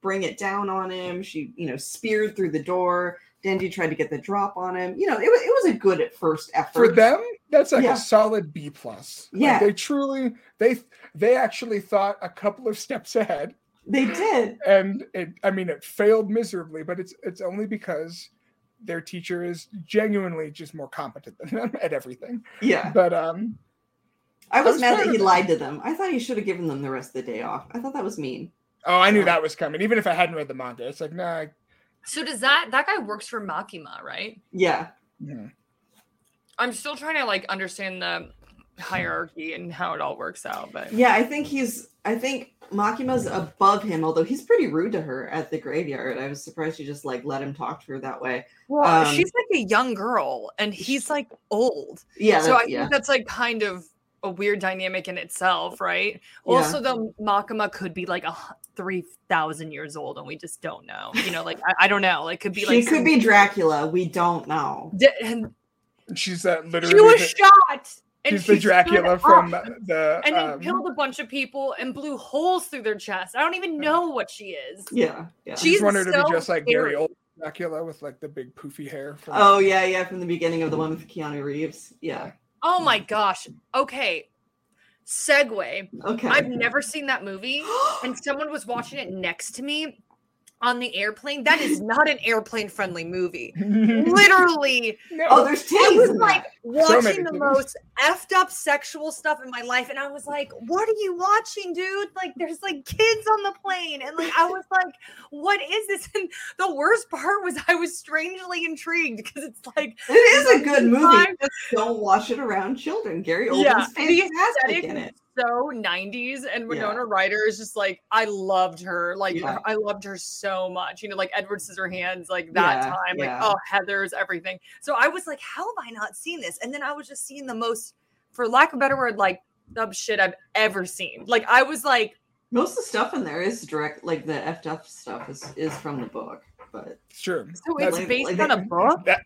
bring it down on him. She you know speared through the door. Denji tried to get the drop on him. You know, it was it was a good at first effort For them, that's like Yeah. a solid B plus. Like, Yeah. they truly they they actually thought a couple of <laughs> steps ahead. They did. and it i mean it failed miserably but it's it's only because their teacher is genuinely just more competent than them <laughs> at everything Yeah. but um I was was mad that he them. lied to them. I thought he should have given them the rest of the day off. I thought that was mean. oh i knew So- that was coming even if i hadn't read the manga it's like nah I- So does that that guy works for Makima, right? Yeah. mhm. I'm still trying to like understand the hierarchy and how it all works out. But Yeah, I think he's. I think Makima's above him, although he's pretty rude to her at the graveyard. I was surprised she just like let him talk to her that way. well, Um, she's like a young girl and he's like old. Yeah, so I yeah. think that's like kind of a weird dynamic in itself, right? Yeah. Also, though, Makima could be like a hu- three thousand years old, and we just don't know. You know, like I, I don't know. Like could be she like could some- be Dracula. We don't know. D- and She's that she literally. was the, shot. And she's the she stood Dracula up from the. and then um, killed a bunch of people and blew holes through their chest. I don't even know what she is. Yeah, yeah. I just She's want her to be just like scary. Gary old Dracula with like the big poofy hair. From, Oh yeah, yeah. From the beginning of the one with Keanu Reeves. Yeah. Oh my gosh. Okay. Segue. Okay. I've never seen that movie, <gasps> and someone was watching it next to me on the airplane. That is <laughs> not an airplane friendly movie. <laughs> Literally, no. oh, there's I titties was like watching many the titties. most effed up sexual stuff in my life, and I was like, "What are you watching, dude? Like, there's like kids on the plane, and like I was <laughs> like, what is this?" And the worst part was I was strangely intrigued because it's like It is a good movie. Time- Just don't watch it around children. Gary Yeah, Oldman's the fantastic aesthetic in it. So 90s and Yeah. Winona Ryder is just like I loved her like Yeah. I loved her so much you know like Edward Scissorhands like that Yeah, time like yeah. oh Heather's everything so I was like how have I not seen this and then I was just seeing the most for lack of a better word like dumb shit I've ever seen like I was like Most of the stuff in there is direct, like the effed up stuff is is from the book. But It's true. so it's Like- based like on a book That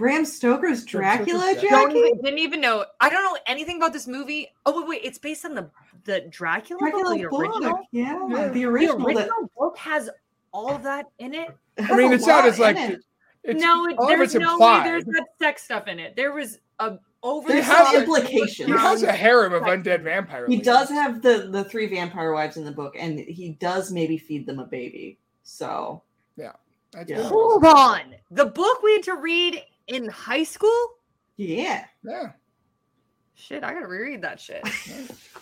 Bram Stoker's Dracula, Stoker's Jackie? don't even, didn't even know I don't know anything about this movie oh wait wait it's based on the the Dracula, book, Dracula the book. original Yeah, Yeah. the the original. original that book has all that in it has I mean, it's not lot as like it. it's no, it, there's it's no implied. way there's that sex stuff in it. There was a over There's the some top implication. he has a harem of undead vampire. He ladies. does have the the three vampire wives in the book, and he does maybe feed them a baby. So That's Yeah. Hold on, the book we had to read in high school. yeah, Yeah. Shit, I gotta reread that shit. <laughs>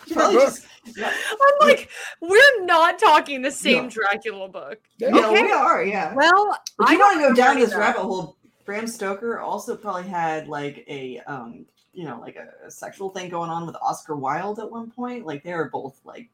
It's a Probably book. just- I'm like, we're not talking the same No. Dracula book. Yeah. no, Okay. we are. Yeah. Well, If I you don't want to go down this that. rabbit hole, Bram Stoker also probably had like a um, you know, like a, a sexual thing going on with Oscar Wilde at one point. Like they were both like,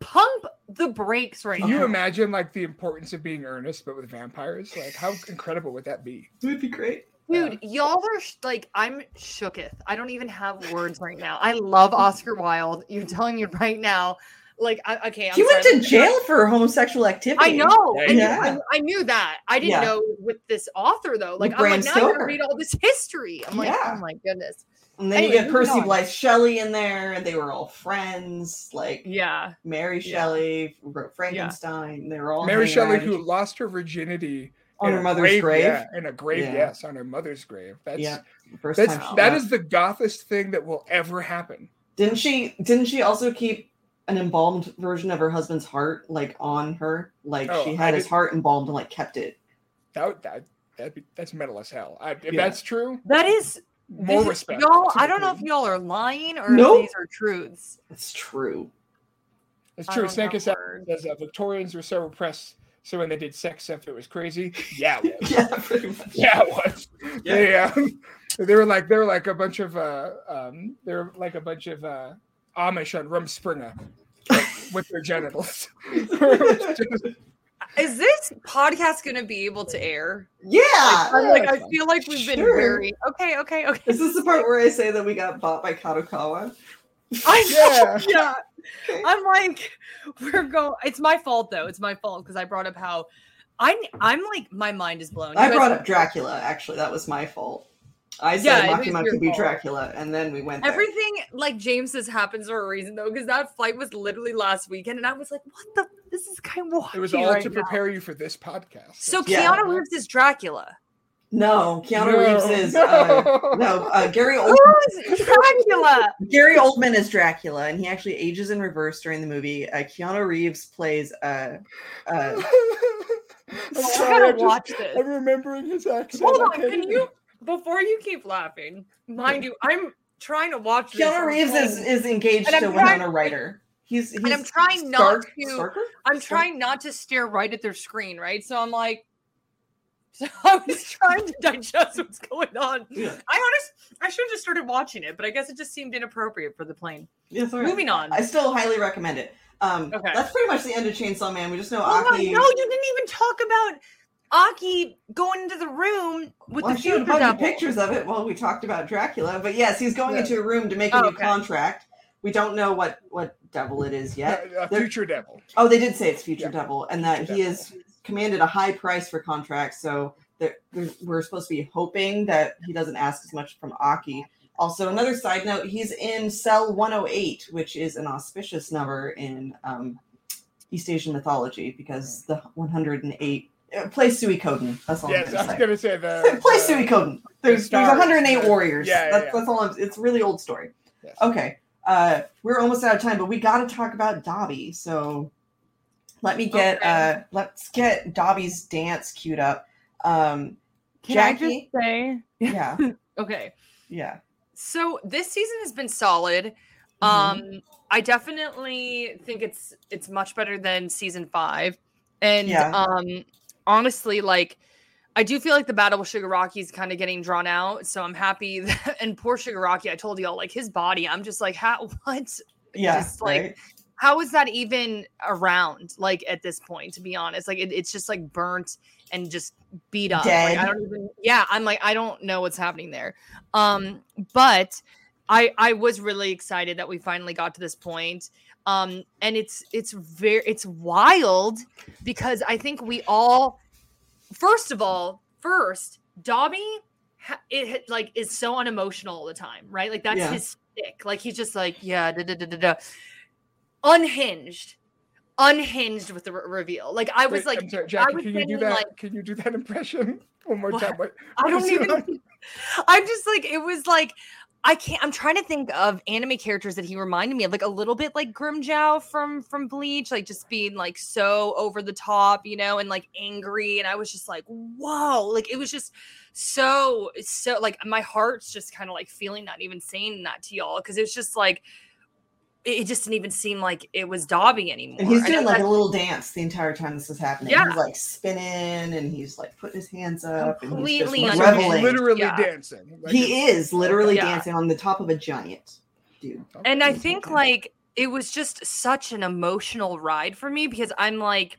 Pump the brakes right now. You imagine like the importance of being earnest, but with vampires? Like, how incredible would that be? it would be great. Dude, y'all are sh- like, I'm shooketh. I don't even have words right now. I love Oscar Wilde. You're telling me right now. Like, I, okay, I'm he went sorry. to jail for homosexual activity. I know. I, knew- Yeah. I, I knew that. I didn't Yeah. know with this author though. Like, With I'm like, now I gotta read all this history. I'm like, Yeah. oh my goodness. And then Anyway, you get Percy on. Blythe Shelley in there, and they were all friends. Like Yeah. Mary Yeah. Shelley wrote Frankenstein. They were all Mary Shelley, around who lost her virginity on her mother's grave. Yeah, in a grave, Yeah. yes, on her mother's grave. That's Yeah, First that's time. she- that yeah. is the gothest thing that will ever happen. Didn't she? Didn't she also keep an embalmed version of her husband's heart, like on her? Like Oh, she I had his did- heart embalmed and like kept it. That that that'd be, that's metal as hell. I, if Yeah. that's true, That is more this- respect. Y'all, I don't know if y'all are lying or Nope. if these are truths. It's true. It's true. don't Snake know is says uh, Victorians were so repressed, so when they did sex stuff, it was crazy. Yeah, it <laughs> was. Yeah, yeah, it was. They, um, they were like they were like a bunch of uh, um, they were like a bunch of uh, Amish on Rumspringa like, with their genitals. It was just- Is this podcast going to be able to air? Yeah. I'm like, I feel like we've been Sure. very okay, okay, okay. Is this the part where I say that we got bought by Kadokawa? <laughs> I know, Yeah. yeah. I'm like, we're going. It's my fault though. It's my fault because I brought up how I I'm like my mind is blown. I brought up Dracula. Actually, that was my fault. I said Yeah, it Makima could be. Dracula, and then we went there. Everything like James says happens for a reason though, because that flight was literally last weekend, and I was like, "What the? This is kind of it was wacky all right to now." prepare you for this podcast. So Yeah. Keanu Reeves is Dracula. No, Keanu No. Reeves is uh, <laughs> no uh, Gary Old- Who is Dracula? Gary Oldman is Dracula, and he actually ages in reverse during the movie. Uh, Keanu Reeves plays uh, uh, <laughs> I'm I sorry, gotta I'm just- watch this. I'm remembering his accent. Hold on, can't can even- you before you keep laughing? Mind you, I'm trying to watch. Keanu on Reeves is, is engaged to trying- Winona Ryder. He's, he's and I'm trying not to. Starker? I'm Stark- trying not to stare right at their screen, right? So I'm like, So <laughs> I was trying to digest what's going on. Yeah. I honest, I should have just started watching it, but I guess it just seemed inappropriate for the plane. Yes, all right. Moving on. I still highly recommend it. Um, Okay. That's pretty much the end of Chainsaw Man. We just know Oh Aki. no, you didn't even talk about Aki going into the room with well, I the showed a future bunch of pictures of it while we talked about Dracula. But yes, he's going Yeah. into a room to make a Oh, new okay. contract. We don't know what what devil it is yet. A- a future devil. Oh, they did say it's Future Yeah. Devil, and that Future he Devil. has commanded a high price for contracts. So there, we're supposed to be hoping that he doesn't ask as much from Aki. Also, another side note: he's in Cell 108, which is an auspicious number in um, East Asian mythology because the 108 uh, play Suikoden. That's all Yes, I'm I was going gonna say to the. <laughs> play the- Suikoden. There's there's 108 warriors. yeah, yeah, that's, yeah. that's all. I'm, it's a really old story. Yes. Okay, uh, we're almost out of time, but we got to talk about Dabi. So let me get Okay. uh, let's get Dabi's dance queued up. Um, Can I just say? <laughs> yeah, <laughs> Okay. yeah, So this season has been solid. Mhm. Um, I definitely think it's it's much better than season five. And Yeah. um honestly, like I do feel like the battle with Shigaraki is kind of getting drawn out. So I'm happy <laughs> that and poor Shigaraki, I told y'all, like his body, I'm just like, how what? yeah. Just, like, right? How is that even around? Like at this point, to be honest, like it, it's just like burnt and just beat up. Like, I don't even. Yeah, I'm like I don't know what's happening there. Um, but I I was really excited that we finally got to this point. Um, and it's it's very it's wild because I think we all, first of all, first Dabi, it like is so unemotional all the time, right? Like that's Yeah. his stick. Like he's just like yeah, da, da, da, da, da. Unhinged, unhinged with the re- reveal. Like I was Wait, like, sorry, Jackie, was can you do that? like- can you do that impression <laughs> one more What? time? What, I what don't is it even. like? I'm just like it was like I can't. I'm trying to think of anime characters that he reminded me of, like a little bit like Grimmjow from from Bleach, like just being like so over the top, you know, and like angry. And I was just like, whoa, like it was just so so like my heart's just kind of like feeling that, even saying that to y'all, because it's just like it it just didn't even seem like it was Dabi anymore. And he's doing know like a little dance the entire time this is happening. Yeah. He's like spinning and he's like putting his hands up Completely and he's So just reveling. literally Yeah. dancing. Like he is literally Yeah. dancing on the top of a giant dude. and I think like it was just such an emotional ride for me because I'm like,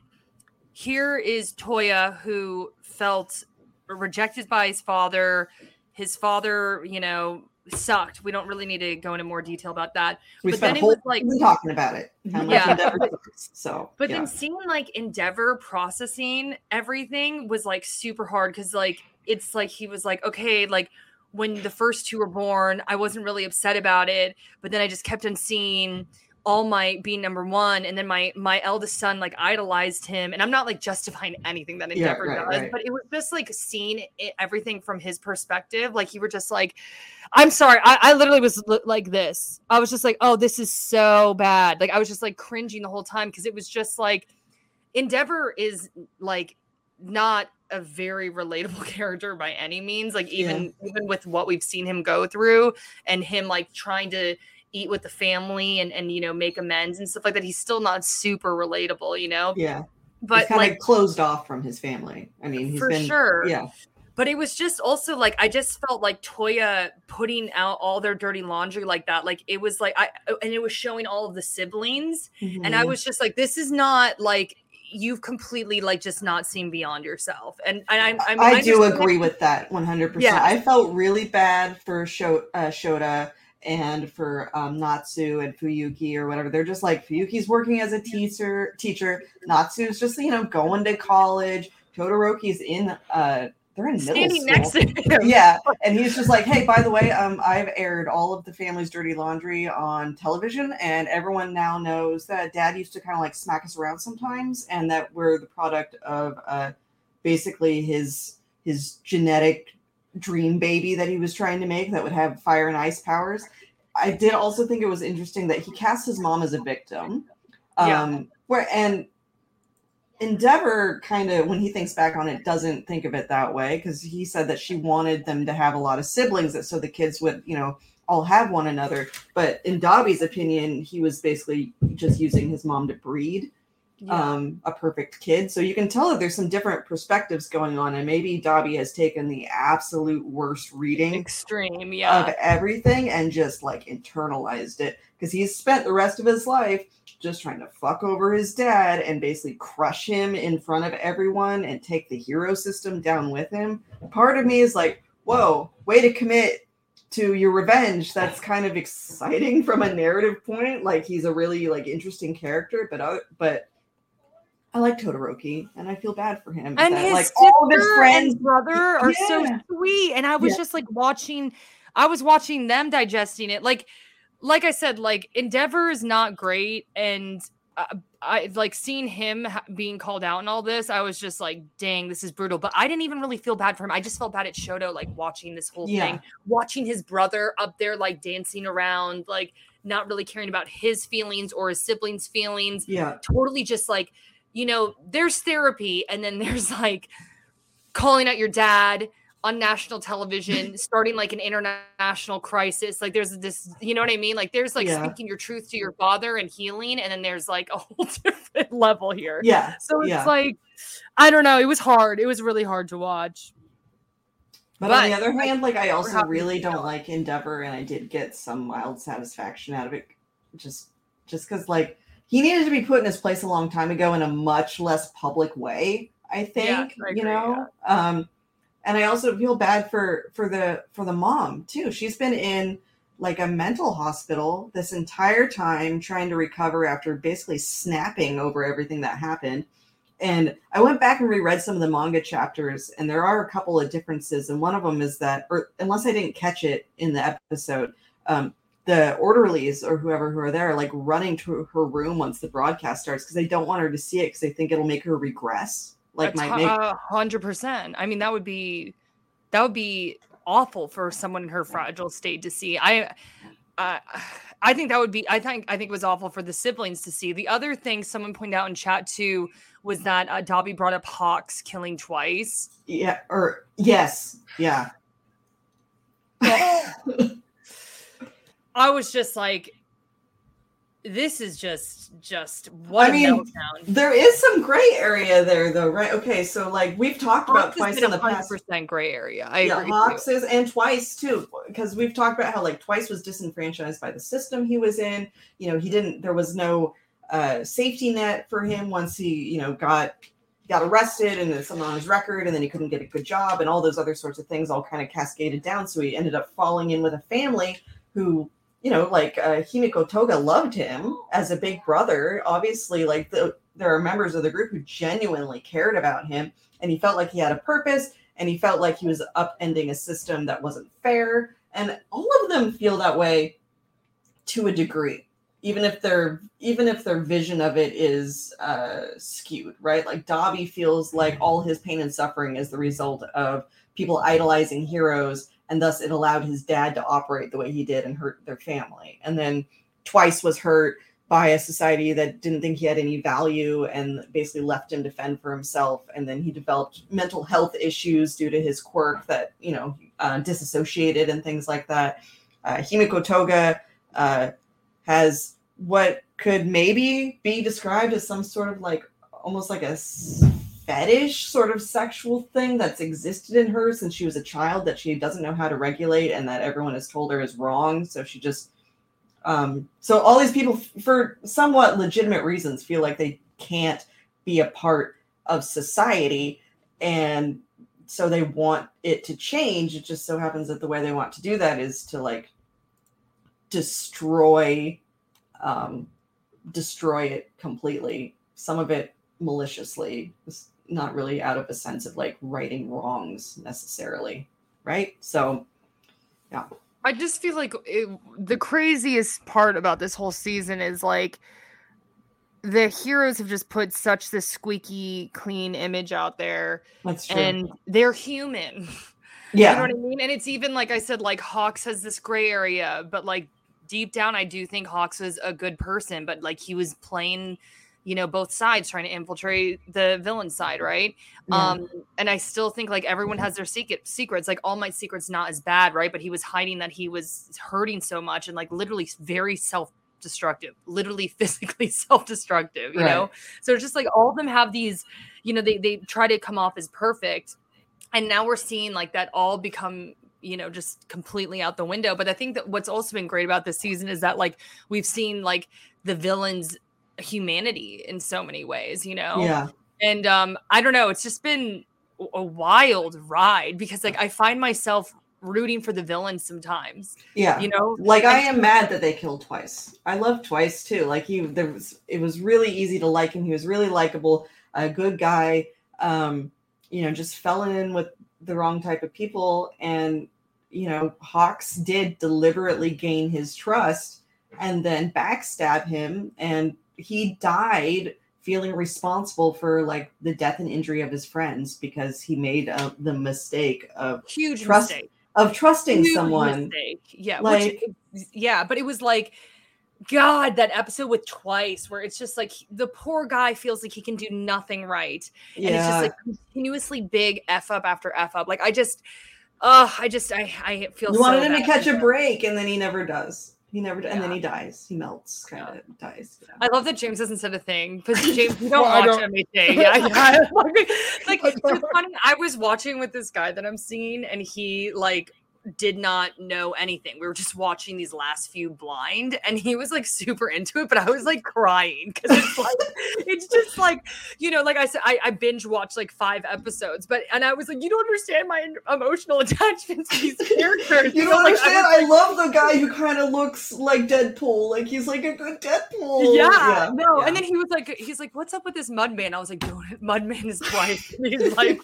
here is Toya who felt rejected by his father. His father, you know, sucked. We don't really need to go into more detail about that. We But spent then a it was like- talking about it. Yeah. Endeavor. <laughs> So, But yeah. then seeing like Endeavor processing everything was like super hard because like it's like he was like, okay, like when the first two were born, I wasn't really upset about it, but then I just kept on seeing All Might being number one, and then my my eldest son like idolized him, and I'm not like justifying anything that Yeah, Endeavor right, does, right. but it was just like seeing it, everything from his perspective. Like you were just like, I'm sorry, I, I literally was li- like this. I was just like, oh, this is so bad. Like I was just like cringing the whole time because it was just like Endeavor is like not a very relatable <laughs> character by any means. Like even even with what we've seen him go through and him like trying to eat with the family and and you know make amends and stuff like that, he's still not super relatable, you know. yeah, But he's kind like of closed off from his family. I mean, he's for been sure, yeah, but it was just also like I just felt like Toya putting out all their dirty laundry like that. Like it was like I and it was showing all of the siblings and I Mhm. was just like, this is not like you've completely like just not seen beyond yourself. And, and I, I, mean, I do understand- agree with that 100%. Yeah. I felt really bad for Sho- uh, Shoto and for um, Natsu and Fuyuki or whatever. They're just like Fuyuki's working as a teacher. Teacher Natsu's just you know going to college. Todoroki's in. Uh, they're in middle school. next to him. yeah and he's just like hey by the way um i've aired all of the family's dirty laundry on television and everyone now knows that dad used to kind of like smack us around sometimes and that we're the product of uh basically his his genetic dream baby that he was trying to make that would have fire and ice powers i did also think it was interesting that he cast his mom as a victim um Yeah. where and Endeavor kind of, when he thinks back on it, doesn't think of it that way because he said that she wanted them to have a lot of siblings, that so the kids would, you know, all have one another. But in Dabi's opinion, he was basically just using his mom to breed. Yeah. um, a perfect kid. So you can tell that there's some different perspectives going on, and maybe Dabi has taken the absolute worst reading Extreme, yeah. of everything and just like internalized it because he's spent the rest of his life just trying to fuck over his dad and basically crush him in front of everyone and take the hero system down with him. Part of me is like, whoa, way to commit to your revenge. That's kind of exciting <laughs> from a narrative point. Like he's a really like interesting character, but other, but I like Todoroki and I feel bad for him. and that, his like sister all his friends and brother are so sweet and i was Yeah. just like watching i was watching them digesting it like like i said like endeavor is not great and uh, i like seeing him being called out and all this i was just like dang this is brutal but i didn't even really feel bad for him i just felt bad at shoto like watching this whole Yeah. thing watching his brother up there like dancing around like not really caring about his feelings or his siblings feelings Yeah. totally just like you know there's therapy and then <laughs> there's like calling out your dad on national television <laughs> starting like an international crisis like there's this you know what i mean like there's like Yeah. speaking your truth to your father and healing and then there's like a <laughs> whole different level here Yeah. so it's yeah. like i don't know it was hard it was really hard to watch But, on the other hand, like I also really don't like Endeavor, and I did get some mild satisfaction out of it, just just because like he needed to be put in his place a long time ago in a much less public way. I think I you agree, know, um, and I also feel bad for for the for the mom too. She's been in like a mental hospital this entire time trying to recover after basically snapping over everything that happened. And I went back and reread some of the manga chapters, and there are a couple of differences. And one of them is that, or unless I didn't catch it in the episode, um, the orderlies or whoever who are there are like running to her room once the broadcast starts because they don't want her to see it because they think it'll make her regress. Like, might make hundred percent i mean that would be that would be awful for someone in her fragile state to see i uh, I think that would be. I think. I think it was awful for the siblings to see. The other thing someone pointed out in chat too was that uh, Dabi brought up Hawks killing twice. yeah, or yes, yeah. <laughs> I was just like, this is just just what I a mean, meltdown. There is some gray area there, though, right? Okay, so like we've talked about twice in in the past. percent gray area. I yeah, agree. Hawks is and twice too, because we've talked about how like twice was disenfranchised by the system he was in. You know, he didn't. There was no uh, safety net for him once he, you know, got got arrested and there's something on his record, and then he couldn't get a good job, and all those other sorts of things all kind of cascaded down. So he ended up falling in with a family who. You know, like uh, Himiko Toga loved him as a big brother. Obviously, like the, there are members of the group who genuinely cared about him, and he felt like he had a purpose and he felt like he was upending a system that wasn't fair and all of them feel that way to a degree even if their even if their vision of it is uh skewed right like Dabi feels like all his pain and suffering is the result of people idolizing heroes and thus it allowed his dad to operate the way he did and hurt their family and then twice was hurt by a society that didn't think he had any value and basically left him to fend for himself. And then he developed mental health issues due to his quirk that, you know, uh, disassociated and things like that. Uh, Himiko Toga uh, has what could maybe be described as some sort of like almost like a fetish sort of sexual thing that's existed in her since she was a child that she doesn't know how to regulate and that everyone has told her is wrong. So she just um, so all these people, for somewhat legitimate reasons, feel like they can't be a part of society, and so they want it to change. It just so happens that the way they want to do that is to like destroy, um, destroy it completely. Some of it maliciously, not really out of a sense of like righting wrongs necessarily, right? So, yeah. I just feel like it, the craziest part about this whole season is like the heroes have just put such this squeaky clean image out there that's true. and they're human. <laughs> yeah, You know what I mean? And it's even like I said, like Hawks has this gray area, but like deep down, I do think Hawks was a good person, but like he was playing, you know, both sides trying to infiltrate the villain side, right? Yeah. Um, and I still think like everyone has their secret secrets. Like All my secret's not as bad, right? But he was hiding that he was hurting so much and like literally very self self-destructive, literally <laughs> physically self-destructive, you know? So it's just like all of them have these, you know, they they try to come off as perfect. And now we're seeing like that all become you know just completely out the window but i think that what's also been great about this season is that like we've seen like the villains humanity in so many ways you know Yeah. and um i don't know it's just been a wild ride because like i find myself rooting for the villain sometimes Yeah. you know like I am mad that they killed twice. I love twice too. Like he there was it was really easy to like him. He was really likable, a good guy. Um, you know, just fell in with the wrong type of people and you know, Hawks did deliberately gain his trust and then backstab him and he died feeling responsible for like the death and injury of his friends because he made uh, the mistake of huge Trust mistake. of trusting Huge someone. mistake. yeah like- which, yeah but it was like god that episode with twice where it's just like the poor guy feels like he can do nothing right and it's just like continuously big f up after f up. Like i just uh i just i i feel You wanted him to catch a break, and then he never does. He never, and then he dies. He melts, kind of dies. yeah. I love that James hasn't said a thing because <laughs> James, you don't Well, I watch don't- MHA. <laughs> Yeah, yeah. <laughs> like, like I it's don't. funny. I was watching with this guy that I'm seeing, and he like did not know anything. We were just watching these last few blind, and he was like super into it, but I was like crying because it's like <laughs> it's just like you know, like I said, I, I binge watched like five episodes, but and I was like, you don't understand my emotional <laughs> attachments to these characters. You know, don't like, understand. was I, love the guy who kind of looks like Deadpool. Like he's like a good Deadpool. Yeah, no. yeah. And then he was like, he's like, what's up with this Mudman? I was like, dude, Mudman is twice. He's <laughs> like,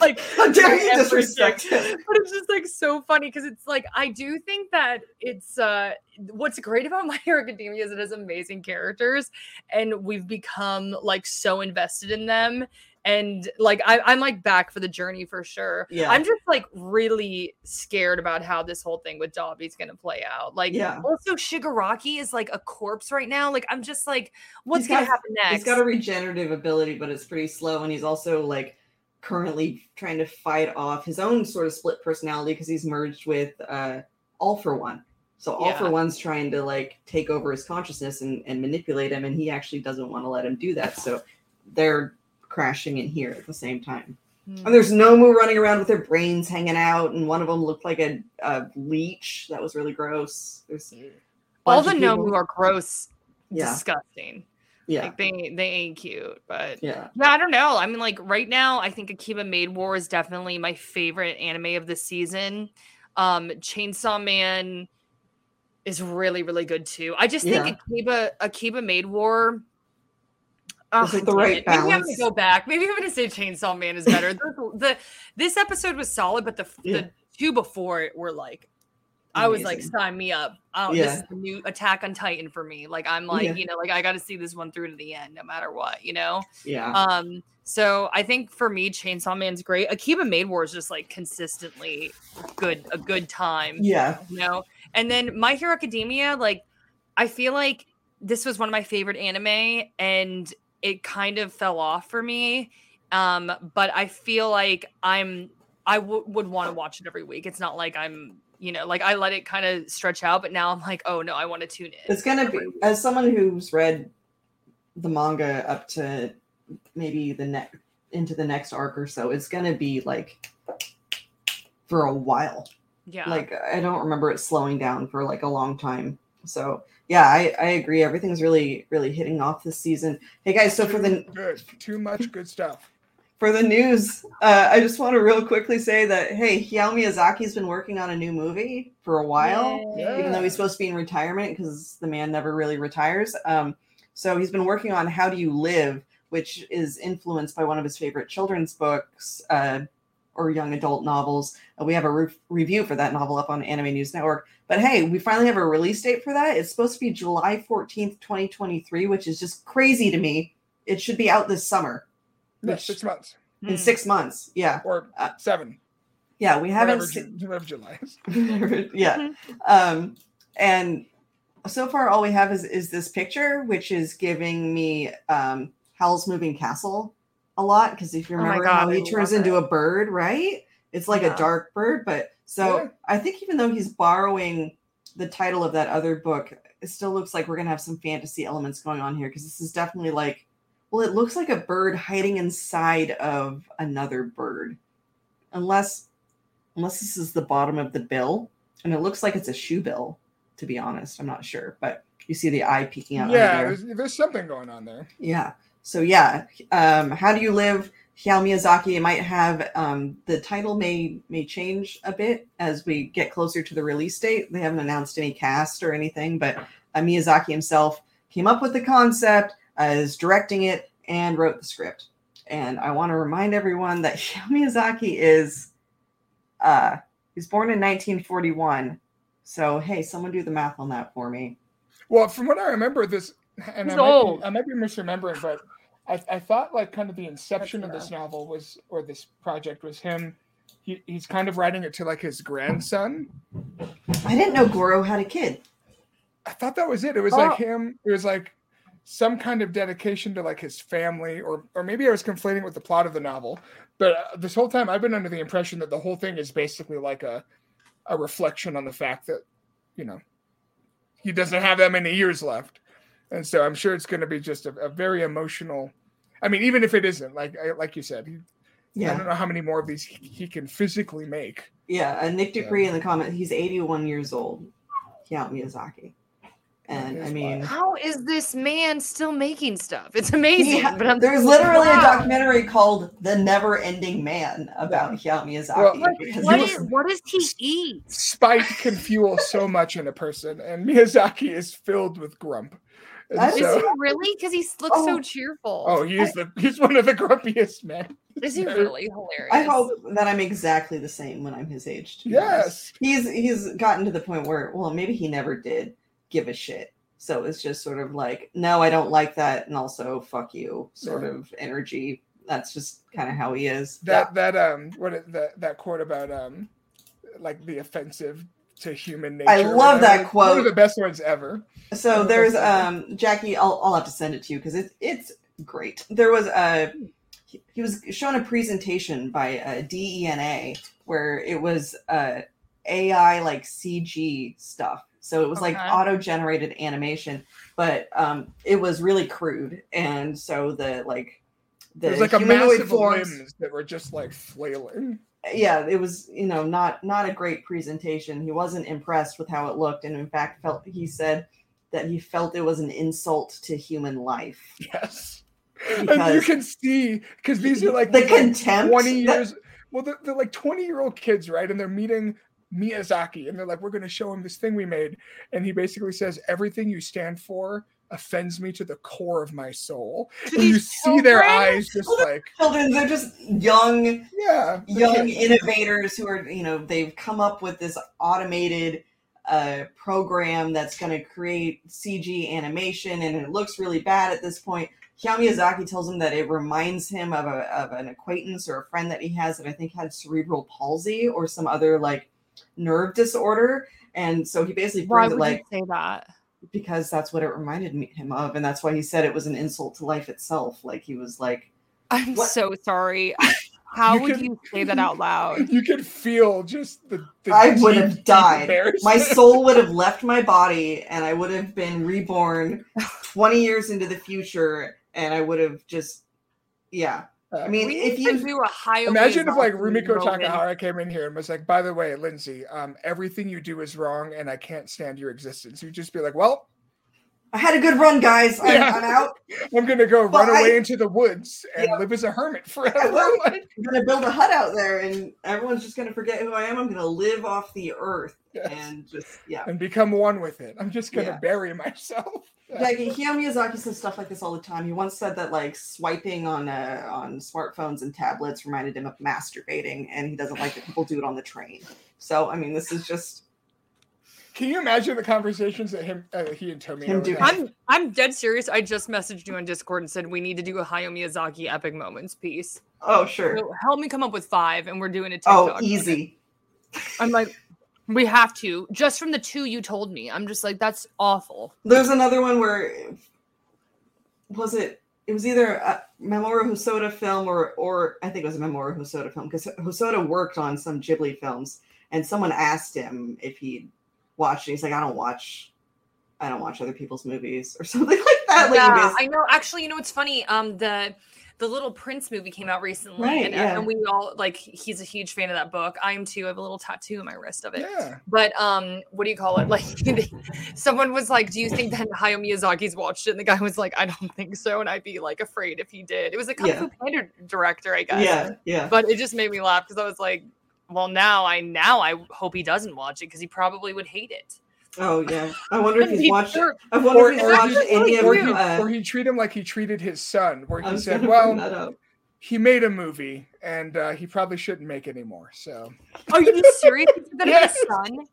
like, How dare you disrespect him? But it's just like so funny because it's like I do think that it's uh what's great about <laughs> My Hero Academia is it has amazing characters and we've become like so invested in them. And like I, I'm like back for the journey for sure. Yeah. I'm just like really scared about how this whole thing with Dabi's gonna play out. Like Yeah. also Shigaraki is like a corpse right now. Like I'm just like, what's He's gonna got- happen next? He's got a regenerative ability, but it's pretty slow, and he's also like currently trying to fight off his own sort of split personality because he's merged with uh All for One. So All for One's trying to like take over his consciousness and, and manipulate him, and he actually doesn't want to let him do that. So they're crashing in here at the same time. Hmm. And there's Nomu running around with their brains hanging out, and one of them looked like a, a leech. That was really gross. There's all the people- Nomu are gross, Yeah, disgusting. Yeah, Like they they ain't cute, but yeah. yeah, I don't know. I mean, like right now, I think Akiba Maid War is definitely my favorite anime of the season. Um, Chainsaw Man is really really good too. I just think Yeah. Akiba Akiba Maid War. Is the right it. Maybe I'm gonna go back. Maybe I'm gonna say Chainsaw Man is better. <laughs> the, the this episode was solid, but the Yeah. the two before it were like, I was like, sign me up. Oh, this Yeah. is the new Attack on Titan for me. Like I'm like, Yeah. you know, like I got to see this one through to the end, no matter what, you know. Yeah. Um, so I think for me, Chainsaw Man's great. Akiba Maid War is just like consistently good, a good time, yeah. you know. And then My Hero Academia, like I feel like this was one of my favorite anime, and it kind of fell off for me. Um, but I feel like I'm I w- would want to watch it every week. It's not like I'm, you know, like I let it kind of stretch out, but now I'm like, oh no, I want to tune in. It's gonna be as someone who's read the manga up to maybe the next into the next arc or so. It's gonna be like for a while. yeah. Like I don't remember it slowing down for like a long time. So yeah, I, I agree. Everything's really really hitting off this season. Hey guys, so for the good, too much good stuff. For the news, uh, I just want to real quickly say that hey, Hayao Miyazaki's been working on a new movie for a while. Yeah. even though he's supposed to be in retirement because the man never really retires. Um, so he's been working on How Do You Live, which is influenced by one of his favorite children's books uh, or young adult novels. Uh, we have a re- review for that novel up on Anime News Network. But hey, we finally have a release date for that. It's supposed to be July 14th, 2023, which is just crazy to me. It should be out this summer Yeah, six months in six months. Yeah. or Uh, seven. Yeah. We haven't Whatever, seen. Whatever July is. <laughs> yeah. Um, and so far, all we have is is this picture, which is giving me um, Howl's Moving Castle a lot because if you Oh remember God, how he turns into it. a bird, right? It's like Yeah. a dark bird, but so Yeah. I think even though he's borrowing the title of that other book, it still looks like we're gonna have some fantasy elements going on here because this is definitely like, well, it looks like a bird hiding inside of another bird, unless unless this is the bottom of the bill, and it looks like it's a shoe bill. To be honest, I'm not sure, but you see the eye peeking out. Yeah, there. there's, there's something going on there. Yeah. So yeah, um, how do you live? Hayao Miyazaki might have um, the title may may change a bit as we get closer to the release date. They haven't announced any cast or anything, but uh, Miyazaki himself came up with the concept, is directing it, and wrote the script. And I want to remind everyone that <laughs> Hayao Miyazaki is uh, he's born in 1941. So hey, someone do the math on that for me. Well, from what I remember, this and I He's might, old. be, I might be misremembering, but I, I thought like kind of the inception of this novel was or this project was him. He, he's kind of writing it to like his grandson. I didn't know Goro had a kid. I thought that was it. It was Oh. like him. It was like some kind of dedication to like his family, or or maybe I was conflating with the plot of the novel. But uh, this whole time, I've been under the impression that the whole thing is basically like a a reflection on the fact that you know he doesn't have that many years left, and so I'm sure it's going to be just a, a very emotional. I mean, even if it isn't, like I- like you said, he, I don't know how many more of these he, he can physically make. Yeah, uh, Nick Yeah. Dupree in the comment, he's 81 years old. Hayao Miyazaki. And I mean, wild. How is this man still making stuff? It's amazing. Yeah, but I'm there's like, literally a documentary called The Never Ending Man about Hayao Miyazaki. Well, What, because what, he is, was- what does he eat? spite can fuel so much in a person, and Miyazaki is filled with grump. And Is so- he really? Because he looks so Oh. cheerful. oh, he's the he's one of the grumpiest men. is he really hilarious? I hope that I'm exactly the same when I'm his age. to be honest. Yes, He's he's gotten to the point where, well, maybe he never did give a shit. So it's just sort of like, no, I don't like that, and also fuck you, sort Yeah. of energy. That's just kind of how he is. that that um what it- that that quote about um like the offensive to human nature. I love that quote. One of the best ones ever. So there's um Jackie. I'll I'll have to send it to you because it's it's great. There was a he, he was shown a presentation by uh, DENA where it was uh AI like CG stuff. So it was like auto generated animation, but um it was really crude, and so the like the There's like a humanoid massive forms. limbs that were just like flailing. Yeah, it was you know not not a great presentation. He wasn't impressed with how it looked, and in fact felt he said that he felt it was an insult to human life. Yes. and you can see because these are like the these, like, contempt 20 that- years well they're, they're like 20 year old kids right and they're meeting miyazaki and they're like we're going to show him this thing we made and he basically says everything you stand for offends me to the core of my soul and you see their eyes just like children they're just young yeah young kids. innovators who are you know they've come up with this automated uh, program that's going to create cg animation and it looks really bad at this point Hayao Miyazaki tells him that it reminds him of, a, of an acquaintance or a friend that he has that I think had cerebral palsy or some other like nerve disorder. And so he basically Why brings would it like you say that? because that's what it reminded me, him of. And that's why he said it was an insult to life itself. Like he was like, I'm What- so sorry. <laughs> How You would can- you say that out loud? <laughs> you could feel just the, the I would deep, have died. my <laughs> soul would have left my body and I would have been reborn 20 years into the future. And I would have just, yeah. I mean, we if you do a high. Imagine if like Rumiko. Takahara came in here and was like, "By the way, Lynzee, um, everything you do is wrong, and I can't stand your existence." You'd just be like, "Well, I had a good run, guys. I'm, Yeah. I'm out. <laughs> I'm gonna go run Bye. away into the woods and Yeah. live as a hermit <laughs> forever." I'm <laughs> gonna build a hut out there, and everyone's just gonna forget who I am. I'm gonna live off the earth yes. and just yeah. and become one with it. I'm just gonna Yeah. bury myself. Yeah, Hayao Miyazaki says stuff like this all the time. He once said that like swiping on uh, on smartphones and tablets reminded him of masturbating, and he doesn't like that people do it on the train. So I mean, this is just Can you imagine the conversations that him, uh, he and Tomino Him would have? I'm I'm dead serious. I just messaged you on Discord and said we need to do a Hayao Miyazaki epic moments piece. oh sure, So help me come up with five, and we're doing a oh easy. I'm like, we have to just from the two you told me. I'm just like, that's awful. There's another one where was it? It was either a Mamoru Hosoda film or or I think it was a Mamoru Hosoda film because Hosoda worked on some Ghibli films, and someone asked him if he watched it. He's like, I don't watch, I don't watch other people's movies or <laughs> something like that. Like, yeah, you I know. Actually, you know what's funny? Um, the the little Prince movie came out recently, Right, and, yeah. and we all like. He's a huge fan of that book. I am too. I have a little tattoo on my wrist of it. Yeah. But um, what do you call it? <laughs> Like, someone was like, "Do you think that Hayao Miyazaki's watched it?" And the guy was like, "I don't think so," and I'd be like afraid if he did. It was a Kung Yeah. Fu Panda director, I guess. yeah, yeah. But it just made me laugh because I was like, "Well, now I now I hope he doesn't watch it because he probably would hate it." Oh yeah. I wonder if <laughs> he's He'd watched. sure- I wonder Or- if he's or watched he- any of. Or he, Uh, or he treat him like he treated his son, where he said, "Well, bring that up. he made a movie, and uh, he probably shouldn't make any more." So Are you <laughs> serious? That Yes. his son?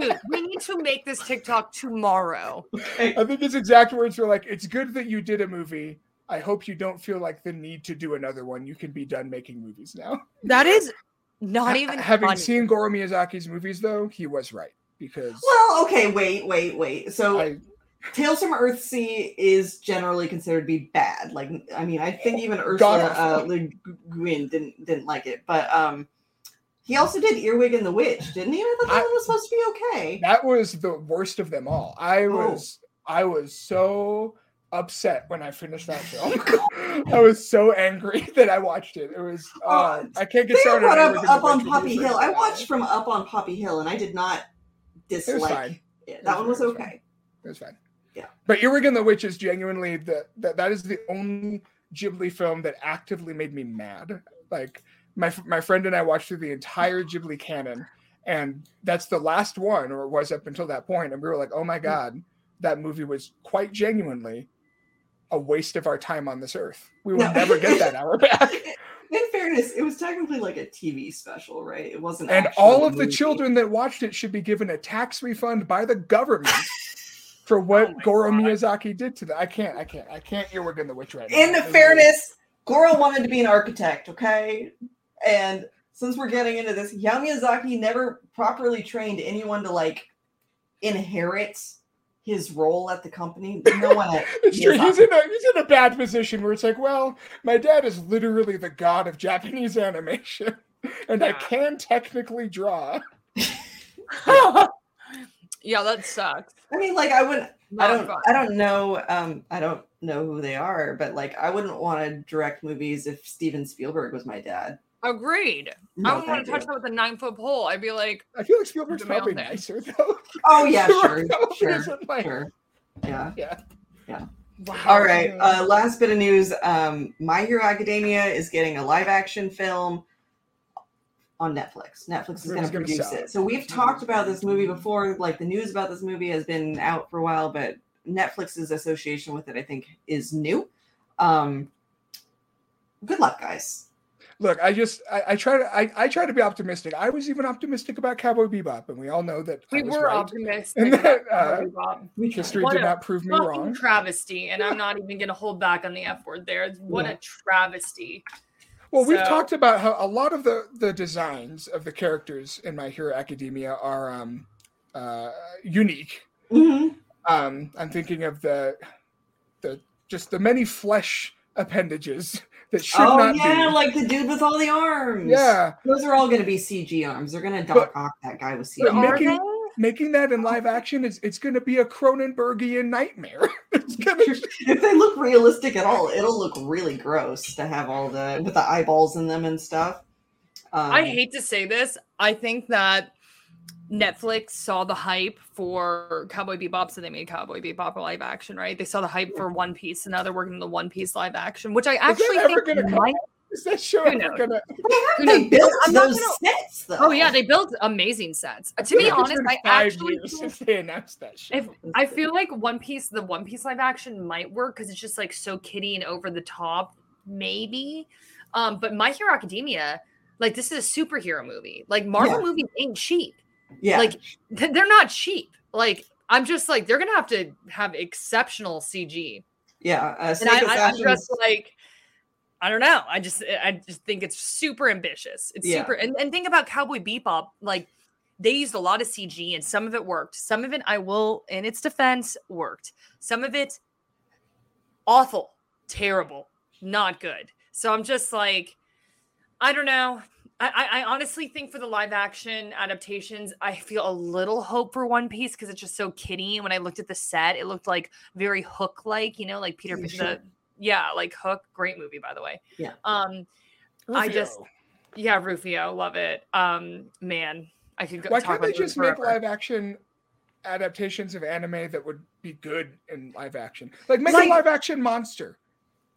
Dude, we need to make this TikTok tomorrow. Okay. I think his exact words were like, "It's good that you did a movie. I hope you don't feel like the need to do another one. You can be done making movies now." That is not Ha- even having funny. seen Goro Miyazaki's movies, though, he was right because Well, okay, wait, wait, wait. So I, Tales from Earthsea is generally considered to be bad. Like, I mean, I think even Ursula uh, awful. Le Guin didn't didn't like it, but um, he also did Earwig and the Witch, didn't he? I thought that I- one was supposed to be okay. that was the worst of them all. I Oh. was I was so upset when I finished that <laughs> film. <laughs> I was so angry <laughs> that I watched it. It was uh, Uh, I can't get started. brought up up on Poppy Hill. I watched from Up on Poppy Hill, and I did not It was dislike fine. it. That one was It was fine. okay. It was fine. Yeah. But Earwig and the Witch is genuinely the that that is the only Ghibli film that actively made me mad. Like my my friend and I watched through the entire Ghibli canon, and that's the last one, or it was up until that point, and we were like, "Oh my Hmm. god, that movie was quite genuinely a waste of our time on this earth. We will No. never get that hour <laughs> back." In fairness, it was technically like a TV special, right? It wasn't. And all of the children that watched it should be given a tax refund by the government <laughs> for what Oh Goro God. Miyazaki did to them. I can't, I can't, I can't Earwig and the Witch right now. In It was- fairness, Goro wanted to be an architect, okay? And since we're getting into this, Hayao Miyazaki never properly trained anyone to like inherit his role at the company. No one at It's true. He's in a he's in a bad position where it's like, well, my dad is literally the god of Japanese animation, <laughs> and I can technically draw. <laughs> yeah, that sucks. I mean, like I wouldn't I don't fun. I don't know um I don't know who they are, but like I wouldn't want to direct movies if Steven Spielberg was my dad. Agreed. No, I wouldn't want to touch you. that with a nine foot pole. I'd be like, I feel like Spielberg's The male probably thing. nicer though. Oh yeah, sure, <laughs> Spielberg sure, sure. Yeah. Yeah. wow. All right. Uh, last bit of news. Um, My Hero Academia is getting a live action film on Netflix. Netflix is going to produce it. it? So we've talked about this movie before. Like the news about this movie has been out for a while, but Netflix's association with it, I think, is new. Um, good luck, guys. Look, I just I, I try to I, I try to be optimistic. I was even optimistic about Cowboy Bebop, and we all know that we were right. optimistic. And that, uh, Bebop. We tried. History What did not prove me wrong. travesty, and I'm not even gonna hold back on the F word there. It's- What Yeah. a travesty. Well, we've talked about how a lot of the the designs of the characters in My Hero Academia are um, uh, unique. Mhm. Um, I'm thinking of the the just the many flesh appendages that should Oh not yeah, be. like the dude with all the arms. yeah, Those are all going to be CG arms. They're going to But- Doc Ock that guy with but CG. Are making- they? making that in live action is it's going to be a Cronenbergian nightmare. <laughs> it's gonna if they look realistic at all, it'll look really gross to have all the with the eyeballs in them and stuff. Um, I hate to say this. I think that Netflix saw the hype for Cowboy Bebop, so they made Cowboy Bebop a live action, right? They saw the hype for One Piece, and now they're working on the One Piece live action, which I actually ever think gonna might. is that show Who ever knows? gonna? Who They knows? built I'm not those gonna- sets though. Oh yeah, they built amazing sets. Uh, To I be feel like honest, I actually years feel- since they announced that shit. if I feel like One Piece, the One Piece live action might work because it's just like so kiddie and over the top, maybe. Um, but My Hero Academia, like this is a superhero movie. Like Marvel Yeah. movies ain't cheap. Yeah, Like th- they're not cheap. Like I'm just like they're gonna have to have exceptional CG, yeah. Uh, and I, I'm just like. I don't know. I just I just think it's super ambitious. It's Yeah. super and, and think about Cowboy Bebop. Like they used a lot of CG and some of it worked. Some of it I will in its defense worked. Some of it awful, terrible, not good. So I'm just like I don't know. I, I honestly think for the live action adaptations, I feel a little hope for One Piece because it's just so kiddie. And when I looked at the set, it looked like very Hook like, you know, like Peter. Yeah, the, yeah, like Hook. Great movie, by the way. Yeah. Um, I just, yeah, Rufio, love it. Um, man, I could go. Why talk can't they about the movie just make live action adaptations of anime that would be good in live action? Like make Like- a live action monster.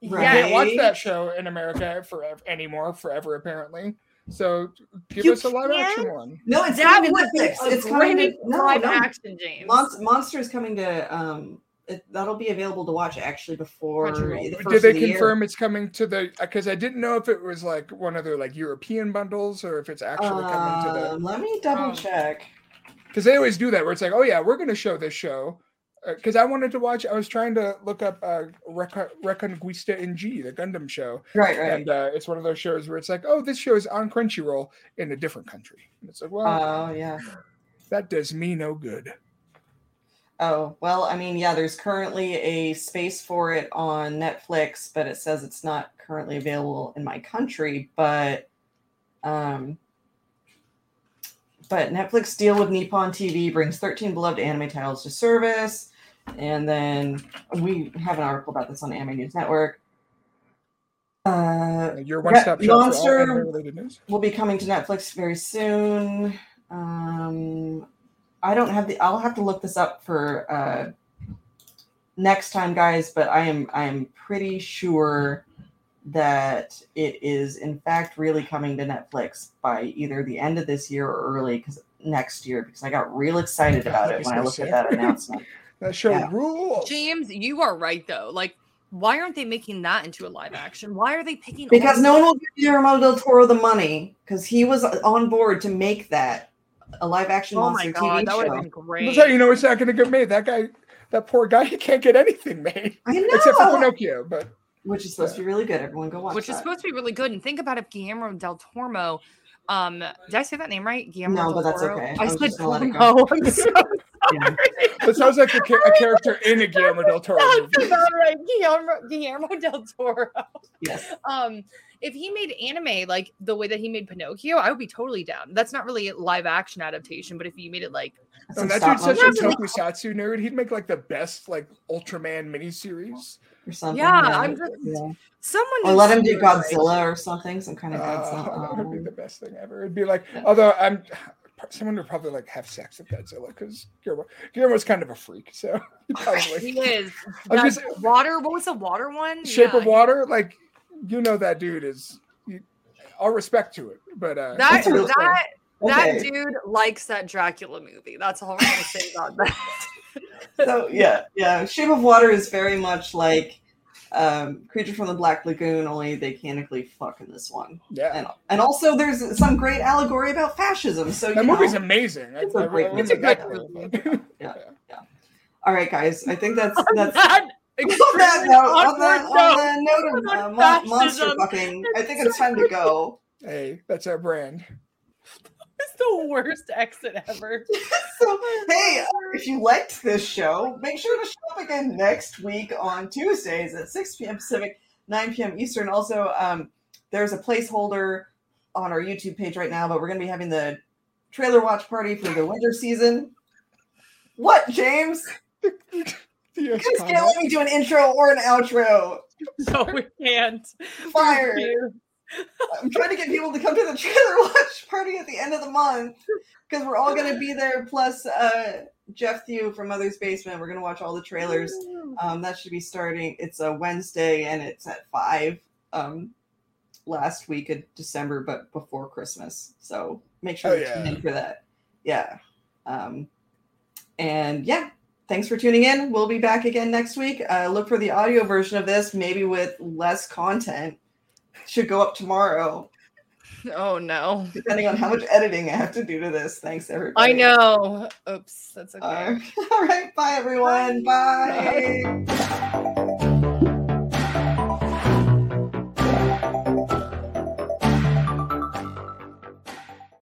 You Right. can't watch that show in America forever anymore, forever apparently. So give You us a live action can't? one. No, it's That coming to would be Netflix. It's coming to great no, live no. action, James. Monst- Monster is coming to um. It, that'll be available to watch actually before Crunchyroll. the first Did they of the year. confirm it's coming to the? Because I didn't know if it was like one of their like European bundles or if it's actually coming to the. Um, let me double Um, check. because they always do that where it's like oh yeah we're going to show this show because i wanted to watch i was trying to look up uh Reco- Reconguista in G the gundam show Right, right. and uh, it's one of those shows where it's like oh this show is on crunchyroll in a different country and it's like well Oh yeah. that does me no good Oh well, I mean, yeah. There's currently a space for it on Netflix, but it says it's not currently available in my country. But, um, but Netflix deal with Nippon TV brings 13 beloved anime titles to service, and then we have an article about this on Anime News Network. Uh, your one-stop Re- shop Monster- will be coming to Netflix very soon. Um, I don't have the. I'll have to look this up for uh, next time, guys. But I am I am pretty sure that it is in fact really coming to Netflix by either the end of this year or early because next year because I got real excited about it when I looked at that announcement. <laughs> that show Yeah. rules James, you are right though. Like, why aren't they making that into a live action? Why are they picking? Because no one will give Guillermo del Toro the money because he was on board to make that a live action Oh my monster god, TV that would show. have been great. that's how you know it's not going to get made that guy that poor guy <laughs> he can't get anything made I know. <laughs> except for pinocchio but which is supposed to be really good. Everyone go watch it. which is supposed to be really good. And think about if Guillermo del Toro, um, did I say that name right? Guillermo No, del but that's Toro? okay. I I said just gonna let it Toro. <laughs> I'm so Yeah. It sounds like a, cha- a character in a Guillermo del Toro That's movie. about right. Guillermo, Guillermo del Toro. Yes. Um, if he made anime like the way that he made Pinocchio, I would be totally down. That's not really a live action adaptation, but if you made it like Oh, that dude's such a motion tokusatsu nerd. He'd make like the best like Ultraman miniseries. or something. Yeah, I'm just- yeah. someone Or let him do it right. Godzilla or something, some kind of Godzilla. <laughs> that would be um, the best thing ever. It'd be like, Yeah. although I'm, someone would probably like have sex with Godzilla because Guillermo, Guillermo's kind of a freak. So <laughs> he'd probably <laughs> He <laughs> is. I'm just- water. What was the water one? Shape Yeah, of Water, like you know that dude is. You, all respect to it, but uh, That That's a that that okay. dude likes that Dracula movie. That's all I'm gonna say about that. So yeah, yeah. Shape of Water is very much like um, Creature from the Black Lagoon, only they canonically fuck in this one. yeah, And and also there's some great allegory about fascism. So that know. movie's amazing. I, It's a great movie. It's a movie. All right, guys. I think that's that's that on that note, on that, note. on that note of uh, mon- monster fucking, I think it's time to go. <laughs> hey, that's our brand. It's the worst exit ever. <laughs> So, hey, if you liked this show, make sure to show up again next week on Tuesdays at 6 p.m. Pacific, 9 p.m. Eastern. Also, um, there's a placeholder on our YouTube page right now, but we're going to be having the trailer watch party for the winter season. What, James? <laughs> You guys can't let me do an intro or an outro. <laughs> No, we can't. Fired. You. I'm trying to get people to come to the trailer <laughs> watch party at the end of the month because we're all going to be there. Plus, uh, Geoff Thew from Mother's Basement. We're going to watch all the trailers. Um, that should be starting. It's a Wednesday and it's at five. Um, last week of December, but before Christmas. So make sure Oh, to tune in for that. Yeah. Um, and yeah, thanks for tuning in. We'll be back again next week. Uh, look for the audio version of this, maybe with less content. Should go up tomorrow, Oh no. depending on how much editing I have to do to this. Thanks, everybody. I know. Oops, that's okay. Uh, <laughs> all right. Bye, everyone. Bye. bye.